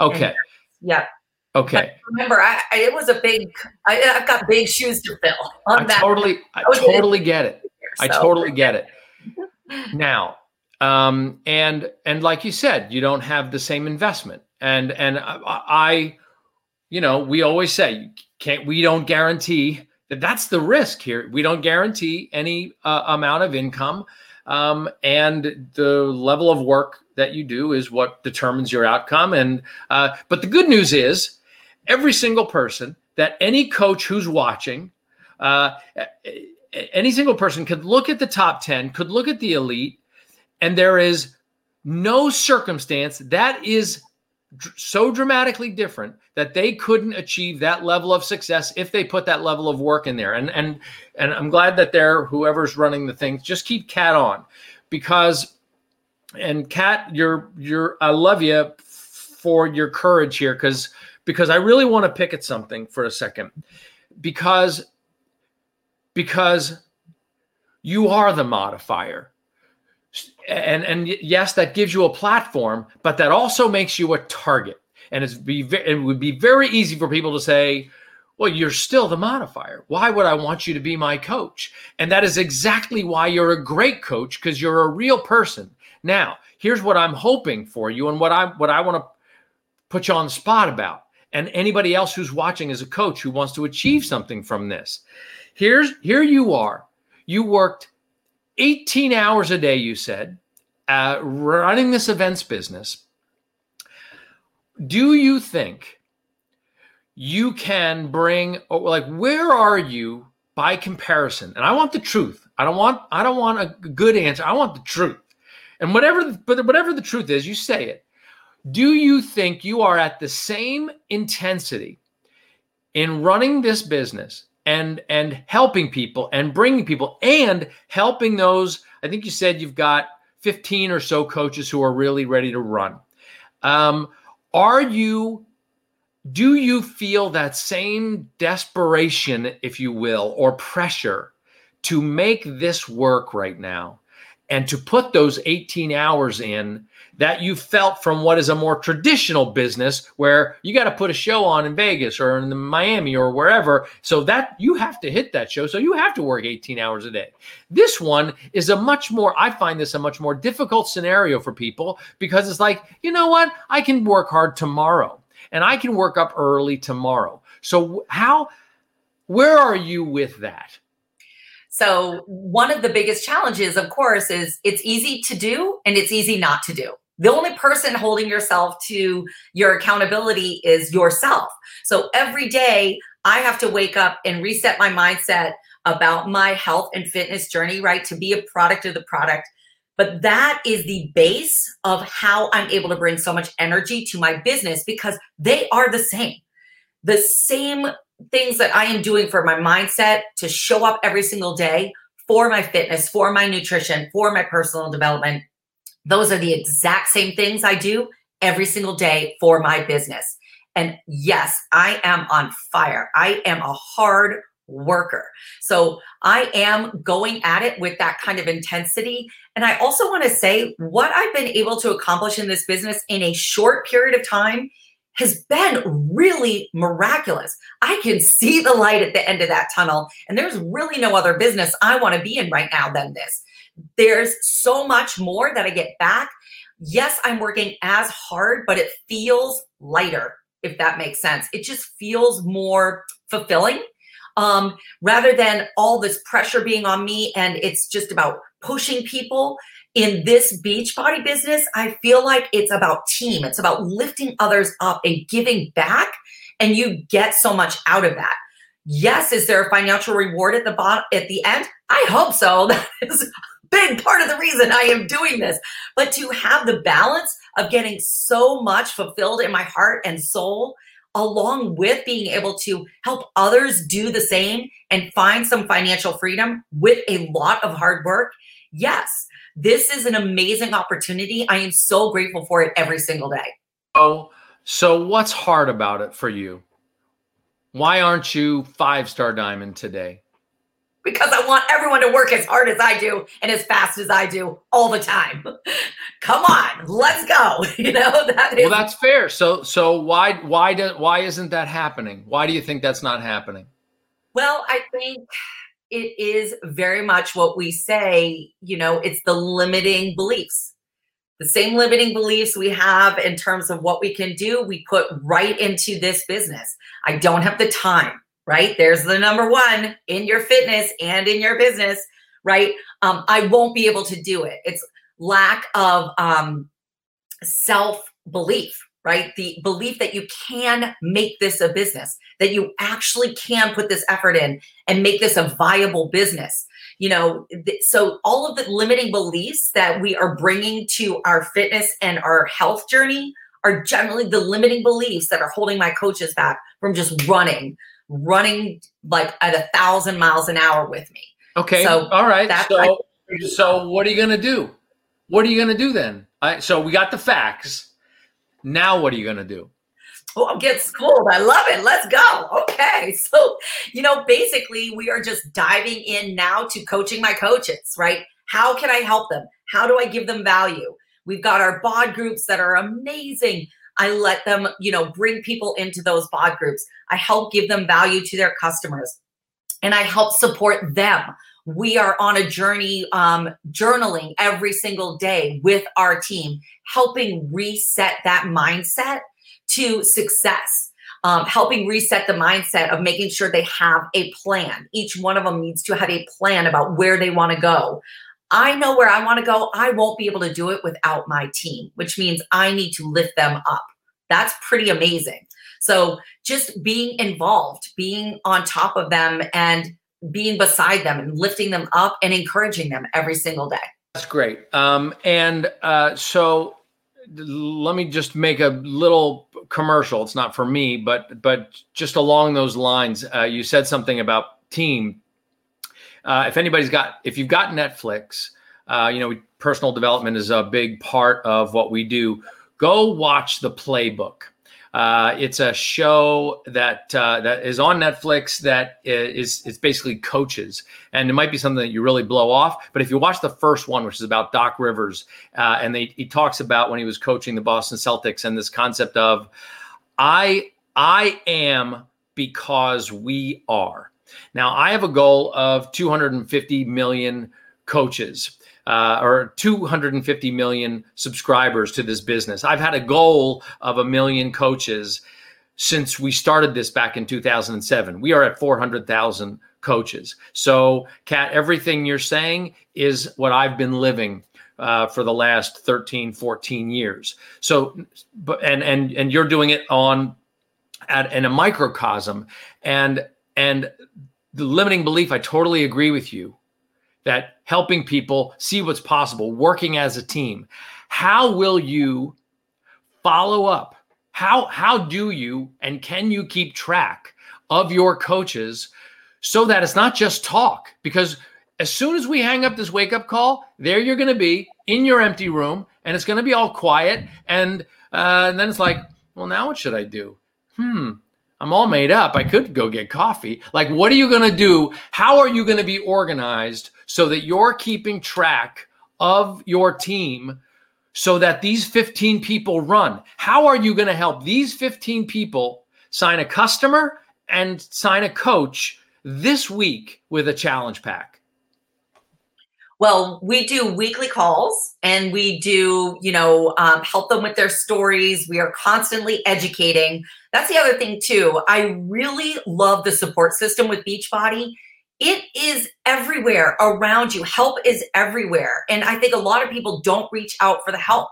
Okay. yeah. Okay. But remember, I, I, it was a big. I, have got big shoes to fill. I that. totally, I, I totally get it. so. I totally get it. Now, um, and and like you said, you don't have the same investment, and and I, I you know, we always say can't we don't guarantee that that's the risk here. We don't guarantee any uh, amount of income, um, and the level of work that you do is what determines your outcome. And uh, but the good news is, every single person that any coach who's watching, uh, any single person could look at the top 10, could look at the elite, and there is no circumstance that is so dramatically different that they couldn't achieve that level of success if they put that level of work in there. And and and I'm glad that they're whoever's running the thing, just keep Kat on because and Kat, you're you're I love you for your courage here because because I really want to pick at something for a second because because you are the modifier and and yes that gives you a platform but that also makes you a target. And it's be it would be very easy for people to say well you're still the modifier. Why would i want you to be my coach? And that is exactly why you're a great coach because you're a real person. Now here's what i'm hoping for you and what i what i want to put you on the spot about and anybody else who's watching as a coach who wants to achieve something from this. Here's here you are. You worked 18 hours a day, you said, uh, running this events business. Do you think you can bring, like, where are you by comparison? And I want the truth. I don't want, I don't want a good answer. I want the truth. And whatever, but whatever the truth is, you say it. Do you think you are at the same intensity in running this business and and helping people and bringing people and helping those i think you said you've got 15 or so coaches who are really ready to run. Um, are you do you feel that same desperation if you will or pressure to make this work right now and to put those 18 hours in that you felt from what is a more traditional business where you got to put a show on in Vegas or in Miami or wherever. So that you have to hit that show. So you have to work 18 hours a day. This one is a much more, I find this a much more difficult scenario for people because it's like, you know what? I can work hard tomorrow and I can work up early tomorrow. So how, where are you with that? So, one of the biggest challenges, of course, is it's easy to do and it's easy not to do. The only person holding yourself to your accountability is yourself. So every day I have to wake up and reset my mindset about my health and fitness journey, right? To be a product of the product. But that is the base of how I'm able to bring so much energy to my business because they are the same. The same things that I am doing for my mindset to show up every single day for my fitness, for my nutrition, for my personal development those are the exact same things I do every single day for my business. And yes, I am on fire. I am a hard worker. So I am going at it with that kind of intensity. And I also want to say what I've been able to accomplish in this business in a short period of time has been really miraculous. I can see the light at the end of that tunnel, and there's really no other business I want to be in right now than this. There's so much more that I get back. Yes, I'm working as hard, but it feels lighter, if that makes sense. It just feels more fulfilling um, rather than all this pressure being on me and it's just about pushing people in this Beachbody business i feel like it's about team. It's about lifting others up and giving back and you get so much out of that. Yes is there a financial reward at the bottom at the end? I hope so. That is a big part of the reason I am doing this. But to have the balance of getting so much fulfilled in my heart and soul, along with being able to help others do the same and find some financial freedom with a lot of hard work, yes, this is an amazing opportunity. I am so grateful for it every single day. Oh, so what's hard about it for you? Why aren't you five star diamond today? because I want everyone to work as hard as I do and as fast as I do all the time. Come on, let's go. You know that is. Well, that's fair. So, so why, why do, why isn't that happening? Why do you think that's not happening? Well, I think it is very much what we say. You know, it's the limiting beliefs. The same limiting beliefs we have in terms of what we can do, we put right into this business. I don't have the time right? There's the number one in your fitness and in your business, right? Um, I won't be able to do it. It's lack of um, self belief, right? The belief that you can make this a business, that you actually can put this effort in and make this a viable business. You know, th- so all of the limiting beliefs that we are bringing to our fitness and our health journey are generally the limiting beliefs that are holding my coaches back from just running, running like at a thousand miles an hour with me. Okay. So all right. So, so what are you going to do? What are you going to do then? I, so we got the facts. Now what are you going to do? Oh, I'm getting schooled. I love it. Let's go. Okay. So, you know, basically, we are just diving in now to coaching my coaches, right? How can I help them? How do I give them value? We've got our bod groups that are amazing. I let them, you know, bring people into those bod groups. I help give them value to their customers and I help support them. We are on a journey, um, journaling every single day with our team, helping reset that mindset to success, um, helping reset the mindset of making sure they have a plan. Each one of them needs to have a plan about where they want to go. I know where I want to go. I won't be able to do it without my team, which means I need to lift them up. That's pretty amazing. So just being involved, being on top of them and being beside them and lifting them up and encouraging them every single day. That's great. Um, and uh, so let me just make a little commercial. It's not for me, but but just along those lines, uh, you said something about team. Uh, if anybody's got, if you've got Netflix, uh, you know, personal development is a big part of what we do. Go watch the Playbook. Uh, it's a show that uh, that is on Netflix that is it's basically coaches, and it might be something that you really blow off. But if you watch the first one, which is about Doc Rivers, uh, and they, he talks about when he was coaching the Boston Celtics and this concept of I I am because we are. Now I have a goal of 250 million coaches uh, or 250 million subscribers to this business. I've had a goal of a million coaches since we started this back in 2007. We are at 400,000 coaches. So, Kat, everything you're saying is what I've been living uh, for the last 13, 14 years. So, but and and and you're doing it on at in a microcosm, and and the limiting belief. I totally agree with you that helping people see what's possible, working as a team. How will you follow up? How how do you and can you keep track of your coaches so that it's not just talk? Because as soon as we hang up this wake up call, there you're going to be in your empty room, and it's going to be all quiet, and, uh, and then it's like, well, now what should I do? Hmm, I'm all made up. I could go get coffee. Like, what are you going to do? How are you going to be organized so that you're keeping track of your team so that these 15 people run? How are you going to help these 15 people sign a customer and sign a coach this week with a challenge pack? Well, we do weekly calls and we do, you know, um, help them with their stories. We are constantly educating. That's the other thing, too. I really love the support system with Beachbody. It is everywhere around you. Help is everywhere. And I think a lot of people don't reach out for the help.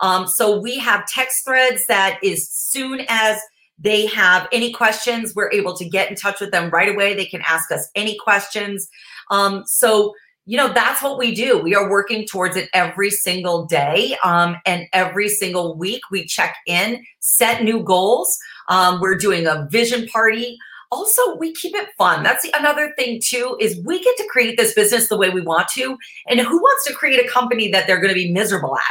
Um, so we have text threads that as soon as they have any questions, we're able to get in touch with them right away. They can ask us any questions. Um, so, you know that's what we do we are working towards it every single day um, and every single week we check in set new goals um, we're doing a vision party also we keep it fun that's the, another thing too is we get to create this business the way we want to and who wants to create a company that they're going to be miserable at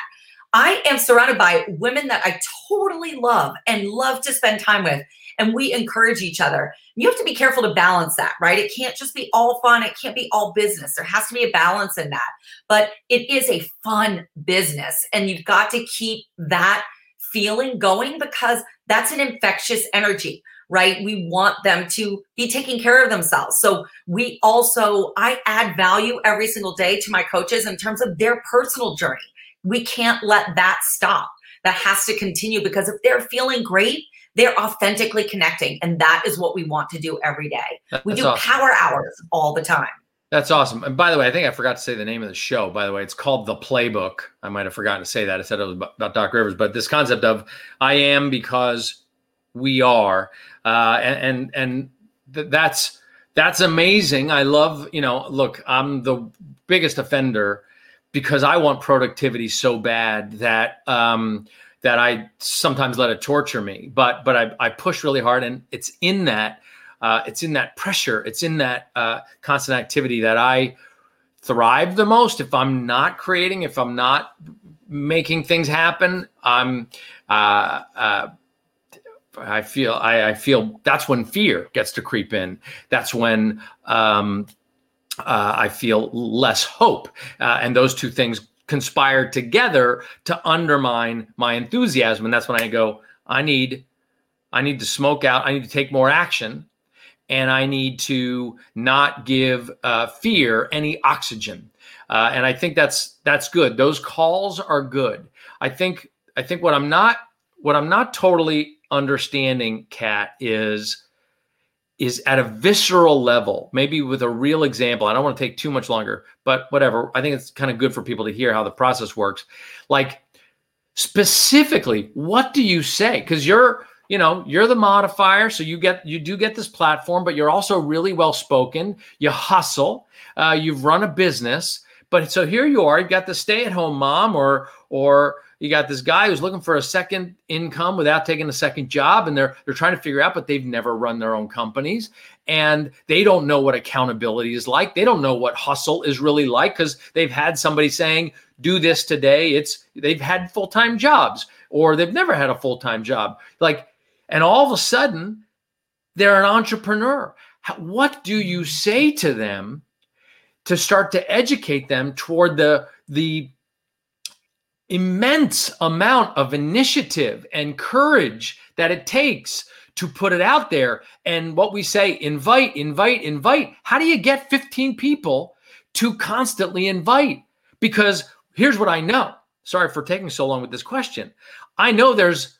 i am surrounded by women that i totally love and love to spend time with and we encourage each other. You have to be careful to balance that, right? It can't just be all fun, it can't be all business. There has to be a balance in that. But it is a fun business, and you've got to keep that feeling going because that's an infectious energy right? We want them to be taking care of themselves. So we also, I add value every single day to my coaches in terms of their personal journey. We can't let that stop. That has to continue because if they're feeling great, they're authentically connecting. And that is what we want to do every day. We do awesome. power hours all the time. That's awesome. And by the way, I think I forgot to say the name of the show. By the way, it's called The Playbook. I might have forgotten to say that. I said it was about Doc Rivers, but this concept of I am because we are, uh, and and, and th- that's that's amazing. I love, you know, look, I'm the biggest offender because I want productivity so bad that um, that I sometimes let it torture me. But but I, I push really hard, and it's in that uh, it's in that pressure, it's in that uh, constant activity that I thrive the most. If I'm not creating, if I'm not making things happen, I'm. Uh, uh I feel I, I, feel that's when fear gets to creep in. That's when um, uh, I feel less hope, uh, and those two things conspire together to undermine my enthusiasm. And that's when I go, I need, I need to smoke out. I need to take more action, and I need to not give uh, fear any oxygen. Uh, and I think that's that's good. Those calls are good. I think I think what I'm not what I'm not totally understanding, Kat is is at a visceral level, maybe with a real example. I don't want to take too much longer, but whatever. I think it's kind of good for people to hear how the process works. Like specifically, what do you say? Because you're, you know, you're the modifier, so you get you do get this platform, but you're also really well spoken. You hustle. Uh, you've run a business, but so here you are. You've got the stay at home mom, or or you got this guy who's looking for a second income without taking a second job and they're they're trying to figure out but they've never run their own companies and they don't know what accountability is like. They don't know what hustle is really like cuz they've had somebody saying do this today. It's they've had full-time jobs or they've never had a full-time job. Like and all of a sudden they're an entrepreneur. What do you say to them to start to educate them toward the the immense amount of initiative and courage that it takes to put it out there. And what we say, invite, invite, invite. How do you get 15 people to constantly invite? Because here's what I know. Sorry for taking so long with this question. I know there's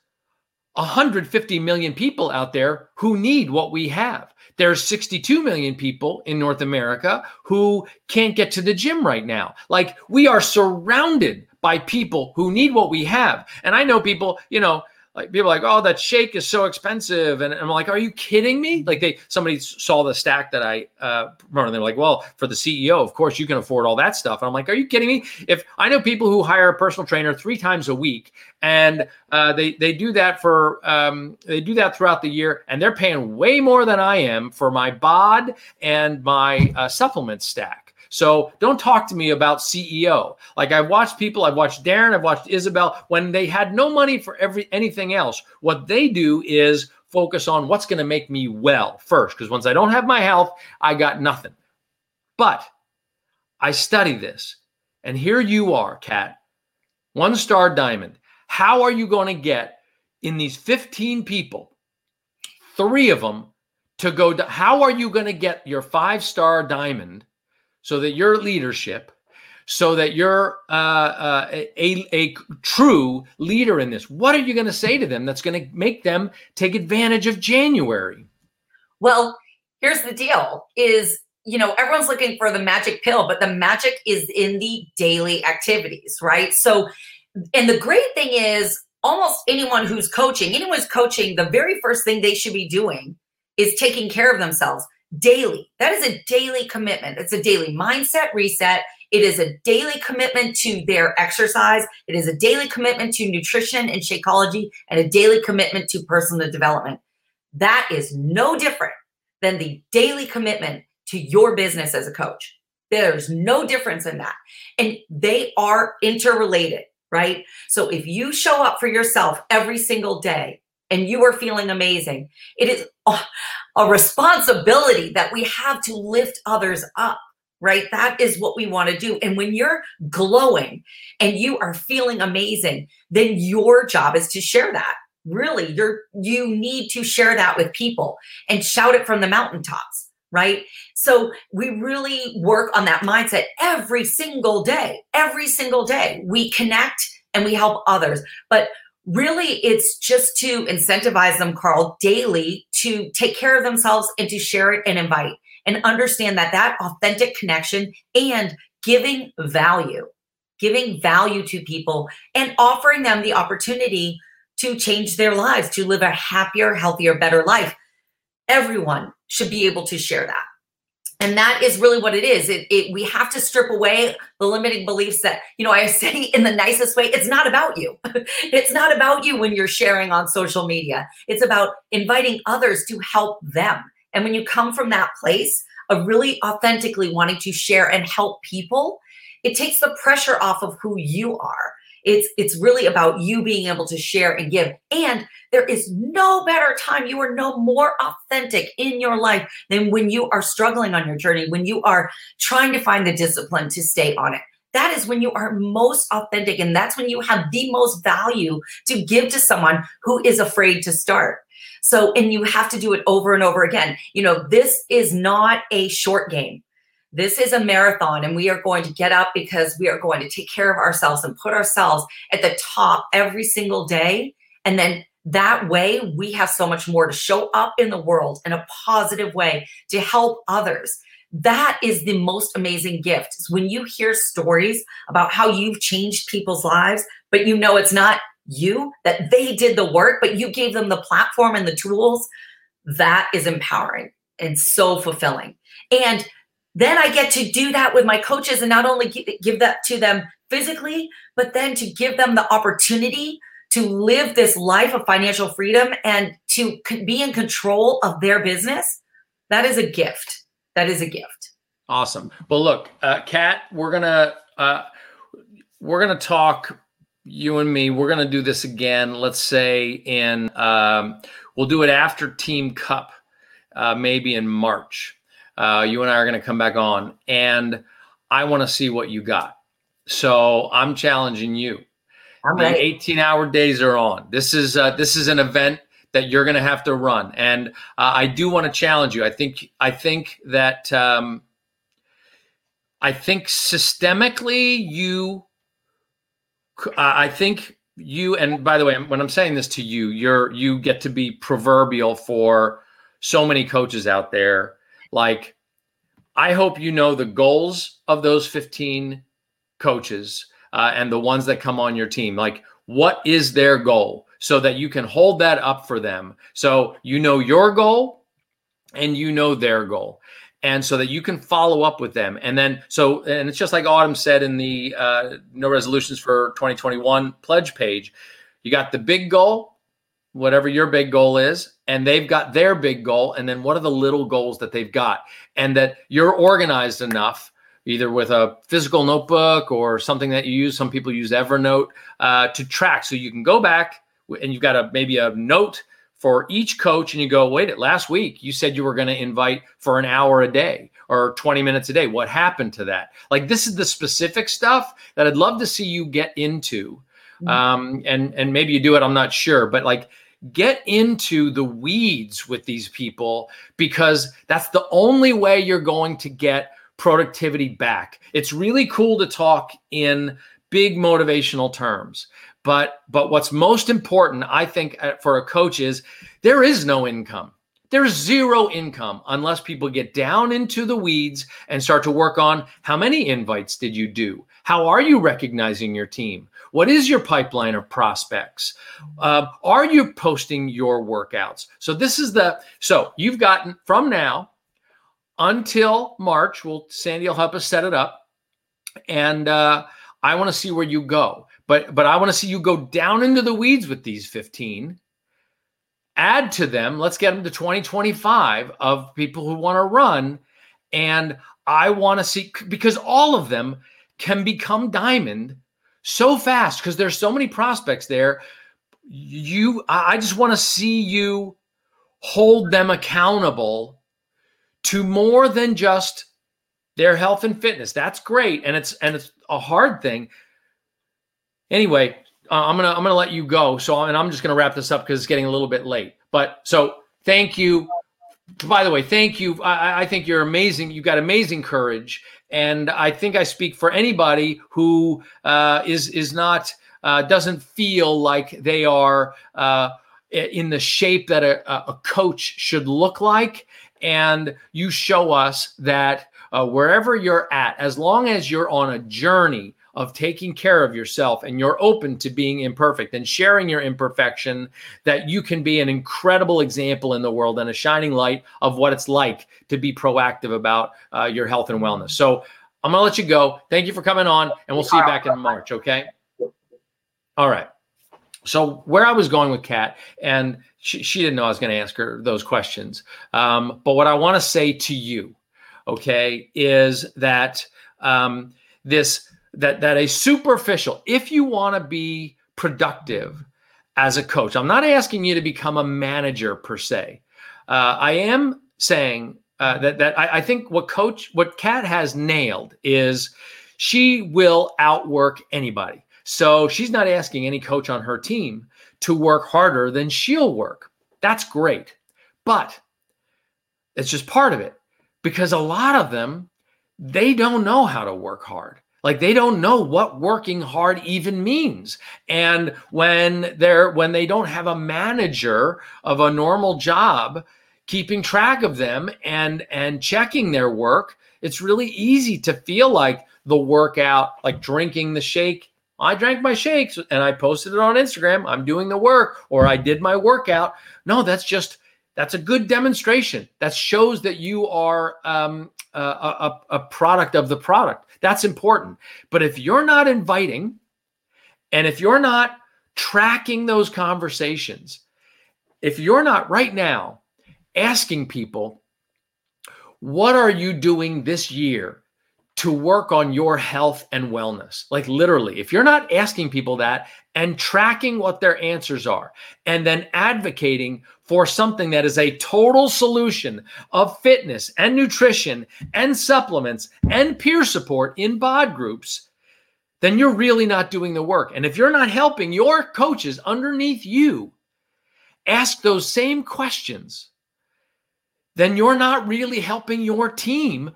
150 million people out there who need what we have. There's 62 million people in North America who can't get to the gym right now. Like we are surrounded by people who need what we have. And I know people, you know, like people like, oh, that shake is so expensive, and, I'm like, are you kidding me? Like they somebody saw the stack that I uh, and they're like, well, for the CEO, of course you can afford all that stuff. And I'm like, are you kidding me? If I know people who hire a personal trainer three times a week, and uh, they they do that for um, they do that throughout the year, and they're paying way more than I am for my bod and my uh, supplement stack. So don't talk to me about CEO. Like I've watched people, I've watched Darren, I've watched Isabel when they had no money for every anything else. What they do is focus on what's going to make me well first. Because once I don't have my health, I got nothing. But I study this. And here you are, Kat, one star diamond. How are you going to get in these 15 people, three of them to go? How are you going to get your five star diamond so that your leadership, so that you're uh, uh, a, a true leader in this. What are you going to say to them that's going to make them take advantage of January? Well, here's the deal is you know everyone's looking for the magic pill but the magic is in the daily activities right so and the great thing is almost anyone who's coaching anyone who's coaching the very first thing they should be doing is taking care of themselves daily. That is a daily commitment. It's a daily mindset reset. It is a daily commitment to their exercise. It is a daily commitment to nutrition and Shakeology and a daily commitment to personal development. That is no different than the daily commitment to your business as a coach. There's no difference in that. And they are interrelated, right? So if you show up for yourself every single day and you are feeling amazing, it is a responsibility that we have to lift others up right? That is what we want to do. And when you're glowing and you are feeling amazing, then your job is to share that. Really, you're you need to share that with people and shout it from the mountaintops, right? So we really work on that mindset every single day. Every single day we connect and we help others. But really it's just to incentivize them carl daily to take care of themselves and to share it and invite and understand that that authentic connection and giving value, giving value to people and offering them the opportunity to change their lives, to live a happier, healthier, better life. Everyone should be able to share that. And that is really what it is. It, it, we have to strip away the limiting beliefs that, you know, I say in the nicest way, it's not about you. it's not about you when you're sharing on social media. It's about inviting others to help them. And when you come from that place of really authentically wanting to share and help people, it takes the pressure off of who you are. It's it's really about you being able to share and give. And there is no better time. You are no more authentic in your life than when you are struggling on your journey, when you are trying to find the discipline to stay on it. That is when you are most authentic. And that's when you have the most value to give to someone who is afraid to start. So, and you have to do it over and over again. You know, this is not a short game. This is a marathon, and we are going to get up because we are going to take care of ourselves and put ourselves at the top every single day. And then that way, we have so much more to show up in the world in a positive way to help others. That is the most amazing gift. Is when you hear stories about how you've changed people's lives, but you know it's not you, that they did the work, but you gave them the platform and the tools. That is empowering and so fulfilling. And then I get to do that with my coaches and not only give that to them physically, but then to give them the opportunity to live this life of financial freedom and to be in control of their business. That is a gift. That is a gift. Awesome. Well, look, uh, Kat, we're gonna uh, we're gonna talk. You and me, we're gonna do this again. Let's say in um, we'll do it after Team Cup, uh, maybe in March. Uh, you and I are going to come back on, and I want to see what you got. So I'm challenging you. I'm the 18 hour days are on. This is uh, this is an event that you're going to have to run, and uh, I do want to challenge you. I think I think that um, I think systemically you. I think you and by the way when i'm saying this to you you're you get to be proverbial for so many coaches out there like, I hope you know the goals of those 15 coaches uh, and the ones that come on your team. Like, what is their goal so that you can hold that up for them? So you know your goal and you know their goal. And so that you can follow up with them. And then, so, and it's just like Autumn said in the uh, No Resolutions for 2021 pledge page you got the big goal, whatever your big goal is and they've got their big goal and then what are the little goals that they've got? And that you're organized enough either with a physical notebook or something that you use some people use evernote uh, to track. So you can go back and you've got a maybe a note for each coach and you go wait last week you said you were going to invite for an hour a day or 20 minutes a day. What happened to that? Like this is the specific stuff that i'd love to see you get into mm-hmm. um, and and maybe you do it i'm not sure but like get into the weeds with these people because that's the only way you're going to get productivity back. It's really cool to talk in big motivational terms. But but what's most important I think uh, for a coach is there is no income. There's zero income unless people get down into the weeds and start to work on how many invites did you do? How are you recognizing your team? What is your pipeline of prospects? Uh, are you posting your workouts? So this is the so you've gotten from now until March. Well, Sandy will help us set it up, and uh, I want to see where you go. But but I want to see you go down into the weeds with these 15 add to them let's get them to 2025 of people who want to run and i want to see because all of them can become diamond so fast because there's so many prospects there. You, I just want to see you hold them accountable to more than just their health and fitness. That's great, and it's and it's a hard thing. Anyway, uh, I'm gonna I'm gonna let you go. So and I'm just gonna wrap this up because it's getting a little bit late. But so thank you. By the way, thank you. I, I think you're amazing. You've got amazing courage and I think I speak for anybody who uh, is is not uh, doesn't feel like they are uh, in the shape that a, a coach should look like. And you show us that uh, wherever you're at, as long as you're on a journey of taking care of yourself and you're open to being imperfect and sharing your imperfection, that you can be an incredible example in the world and a shining light of what it's like to be proactive about uh, your health and wellness. So I'm going to let you go. Thank you for coming on, and we'll see you back in March. Okay. All right. So where I was going with Kat, and she, she didn't know I was going to ask her those questions. Um, but what I want to say to you, okay, is that um, this that that a superficial, if you want to be productive as a coach, I'm not asking you to become a manager per se. Uh, I am saying uh, that that I, I think what coach what Kat has nailed is she will outwork anybody. So she's not asking any coach on her team to work harder than she'll work. That's great. But it's just part of it because a lot of them they don't know how to work hard. Like they don't know what working hard even means. And when they're when they don't have a manager of a normal job keeping track of them and and checking their work, it's really easy to feel like the workout, like drinking the shake. I drank my shakes and I posted it on Instagram. I'm doing the work or I did my workout. No, that's just that's a good demonstration. That shows that you are um, a, a, a product of the product. That's important. But if you're not inviting and if you're not tracking those conversations, if you're not right now asking people, what are you doing this year to work on your health and wellness? Like literally, if you're not asking people that and tracking what their answers are and then advocating for something that is a total solution of fitness and nutrition and supplements and peer support in bod groups, then you're really not doing the work. And if you're not helping your coaches underneath you ask those same questions, then you're not really helping your team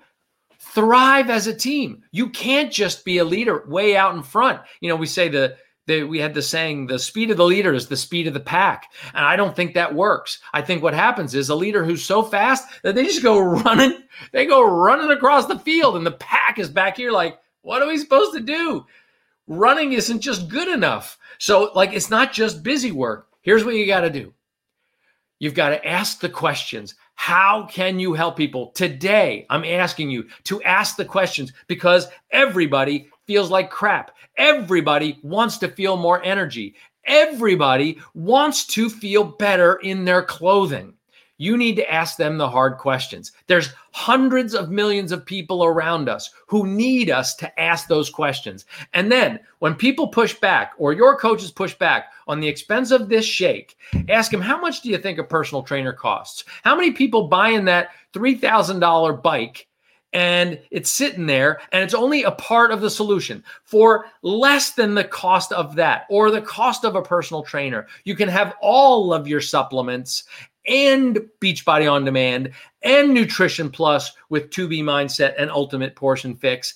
thrive as a team. You can't just be a leader way out in front. You know, we say the they, we had the saying, the speed of the leader is the speed of the pack. And I don't think that works. I think what happens is a leader who's so fast that they just go running, they go running across the field, and the pack is back here like, what are we supposed to do? Running isn't just good enough. So, like, it's not just busy work. Here's what you got to do you've got to ask the questions. How can you help people? Today, I'm asking you to ask the questions because everybody feels like crap. Everybody wants to feel more energy. Everybody wants to feel better in their clothing. You need to ask them the hard questions. There's hundreds of millions of people around us who need us to ask those questions. And then when people push back or your coaches push back on the expense of this shake, ask him how much do you think a personal trainer costs? How many people buying that $3,000 bike and it's sitting there and it's only a part of the solution for less than the cost of that or the cost of a personal trainer? You can have all of your supplements and beachbody on demand and nutrition plus with 2b mindset and ultimate portion fix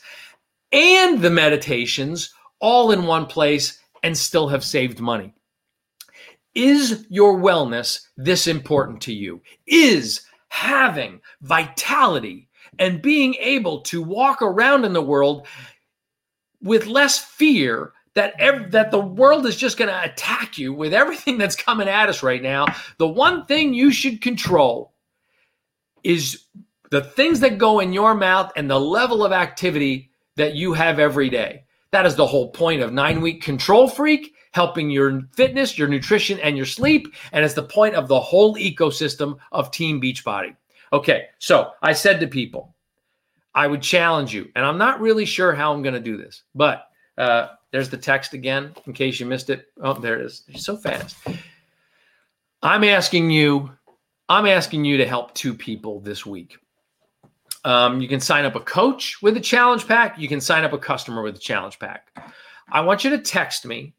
and the meditations all in one place and still have saved money is your wellness this important to you is having vitality and being able to walk around in the world with less fear that ev- that the world is just going to attack you with everything that's coming at us right now. The one thing you should control is the things that go in your mouth and the level of activity that you have every day. That is the whole point of 9-week control freak helping your fitness, your nutrition and your sleep and it's the point of the whole ecosystem of Team Beachbody. Okay, so I said to people, I would challenge you, and I'm not really sure how I'm going to do this, but uh, there's the text again in case you missed it. Oh, there it is. so fast. I'm asking you, I'm asking you to help two people this week. Um, you can sign up a coach with a challenge pack. You can sign up a customer with a challenge pack. I want you to text me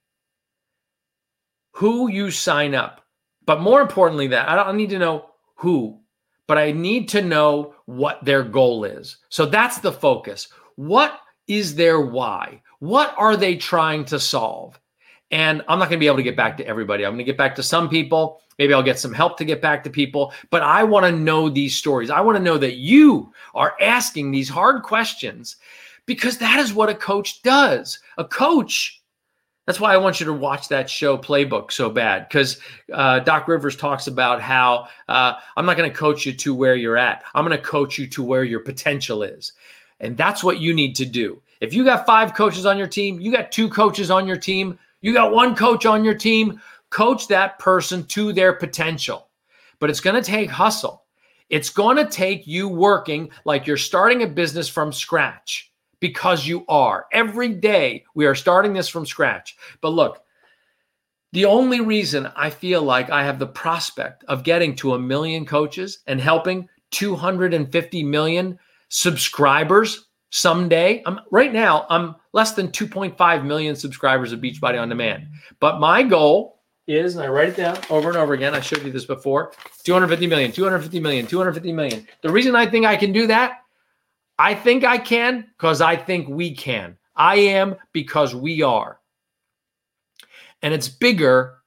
who you sign up. But more importantly, that I don't need to know who but I need to know what their goal is. So that's the focus. What is their why? What are they trying to solve? And I'm not going to be able to get back to everybody. I'm going to get back to some people. Maybe I'll get some help to get back to people. But I want to know these stories. I want to know that you are asking these hard questions because that is what a coach does. A coach, that's why I want you to watch that show Playbook so bad because uh, Doc Rivers talks about how uh, I'm not going to coach you to where you're at. I'm going to coach you to where your potential is. And that's what you need to do. If you got five coaches on your team, you got two coaches on your team, you got one coach on your team, coach that person to their potential. But it's going to take hustle. It's going to take you working like you're starting a business from scratch because you are. Every day we are starting this from scratch. But look, the only reason I feel like I have the prospect of getting to a million coaches and helping 250 million subscribers someday. I'm right now I'm less than 2.5 million subscribers of Beachbody on Demand. But my goal is, and I write it down over and over again. I showed you this before 250 million, 250 million, 250 million. The reason I think I can do that, I think I can because I think we can. I am because we are. And it's bigger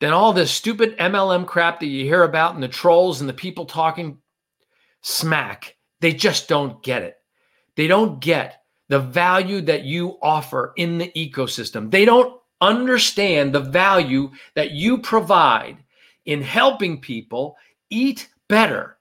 than all this stupid MLM crap that you hear about and the trolls and the people talking smack. They just don't get it. They don't get the value that you offer in the ecosystem. They don't understand the value that you provide in helping people eat better.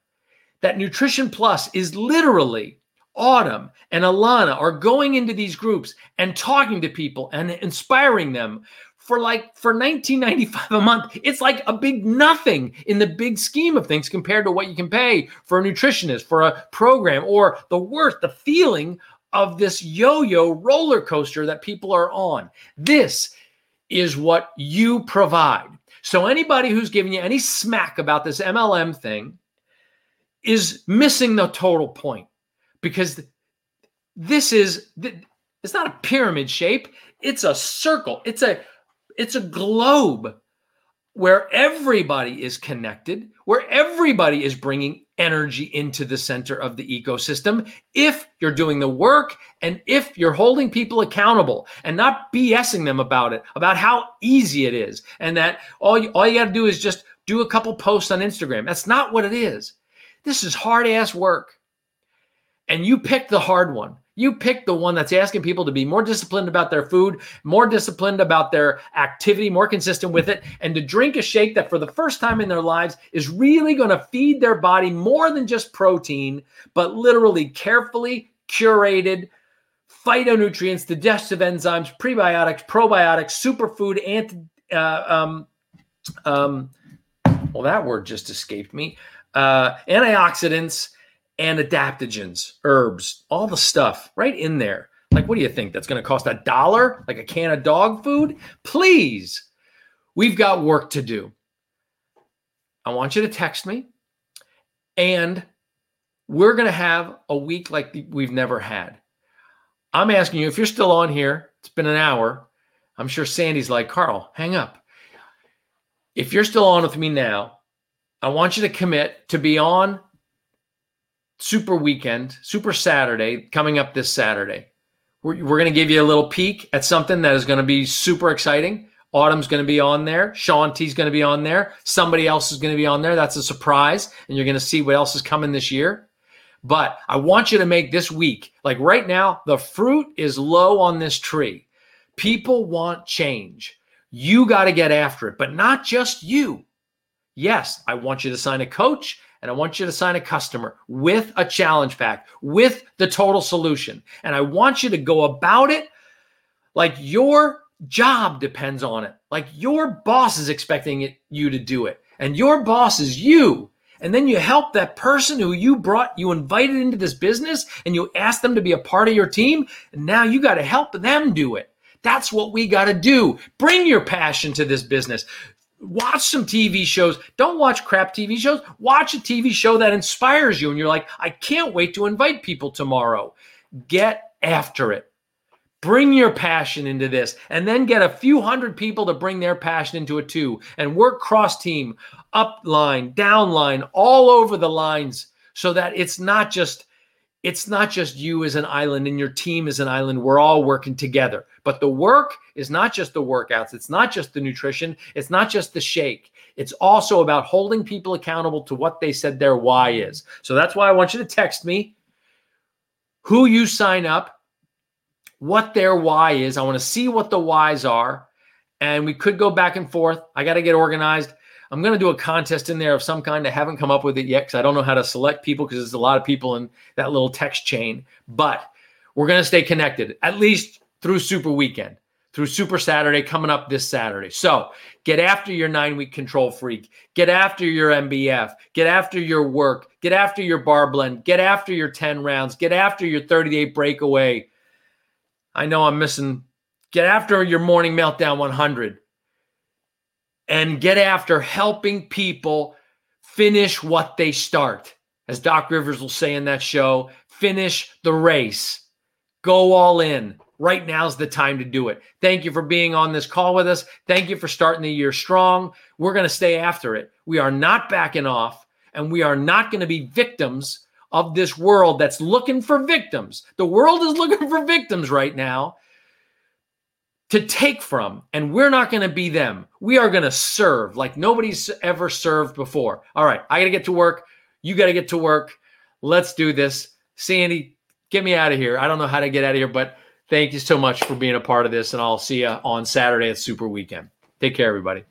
That Nutrition Plus is literally Autumn and Ilana are going into these groups and talking to people and inspiring them for like for 19.95 a month it's like a big nothing in the big scheme of things compared to what you can pay for a nutritionist for a program or the worth the feeling of this yo-yo roller coaster that people are on this is what you provide. So anybody who's giving you any smack about this MLM thing is missing the total point because this is it's not a pyramid shape, it's a circle. It's a it's a globe where everybody is connected, where everybody is bringing energy into the center of the ecosystem if you're doing the work and if you're holding people accountable and not BSing them about it, about how easy it is, and that all you, all you got to do is just do a couple posts on Instagram. That's not what it is. This is hard ass work. And you pick the hard one. You pick the one that's asking people to be more disciplined about their food, more disciplined about their activity, more consistent with it, and to drink a shake that for the first time in their lives is really going to feed their body more than just protein, but literally carefully curated phytonutrients, digestive enzymes, prebiotics, probiotics, superfood, anti, uh, um, um, well, that word just escaped me, uh, antioxidants and adaptogens, herbs, all the stuff right in there. Like, what do you think? That's going to cost a dollar, like a can of dog food? Please, we've got work to do. I want you to text me, and we're going to have a week like we've never had. I'm asking you if you're still on here, it's been an hour. I'm sure Sandy's like, Carl, hang up. If you're still on with me now, I want you to commit to be on super weekend, super Saturday coming up this Saturday. We're, we're going to give you a little peek at something that is going to be super exciting. Autumn's going to be on there. Shaun T's going to be on there. Somebody else is going to be on there. That's a surprise. And you're going to see what else is coming this year. But I want you to make this week, like right now, the fruit is low on this tree. People want change. You got to get after it, but not just you. Yes, I want you to sign a coach and I want you to sign a customer with a challenge pack, with the total solution. And I want you to go about it like your job depends on it, like your boss is expecting it, you to do it. And your boss is you. And then you help that person who you brought, you invited into this business and you ask them to be a part of your team. And now you got to help them do it. That's what we got to do. Bring your passion to this business watch some TV shows. Don't watch crap TV shows. Watch a TV show that inspires you and you're like, I can't wait to invite people tomorrow. Get after it. Bring your passion into this and then get a few hundred people to bring their passion into it too and work cross team, up line, down line, all over the lines so that it's not just it's not just you as an island and your team as an island. We're all working together. But the work is not just the workouts, it's not just the nutrition, it's not just the shake. It's also about holding people accountable to what they said their why is. So that's why I want you to text me who you sign up, what their why is. I want to see what the whys are. And we could go back and forth. I got to get organized. I'm going to do a contest in there of some kind. I haven't come up with it yet because I don't know how to select people because there's a lot of people in that little text chain. But we're going to stay connected at least through Super Weekend, through Super Saturday coming up this Saturday. So get after your nine week control freak, get after your MBF, get after your work, get after your Barre Blend, get after your 10 rounds, get after your 38 breakaway. I know I'm missing. Get after your morning meltdown 100 and get after helping people finish what they start. As Doc Rivers will say in that show, finish the race. Go all in. Right now's the time to do it. Thank you for being on this call with us. Thank you for starting the year strong. We're going to stay after it. We are not backing off, and we are not going to be victims of this world that's looking for victims. The world is looking for victims right now to take from, and we're not going to be them. We are going to serve like nobody's ever served before. All right, I got to get to work. You got to get to work. Let's do this. Sandy, get me out of here. I don't know how to get out of here, but thank you so much for being a part of this, and I'll see you on Saturday at Super Weekend. Take care, everybody.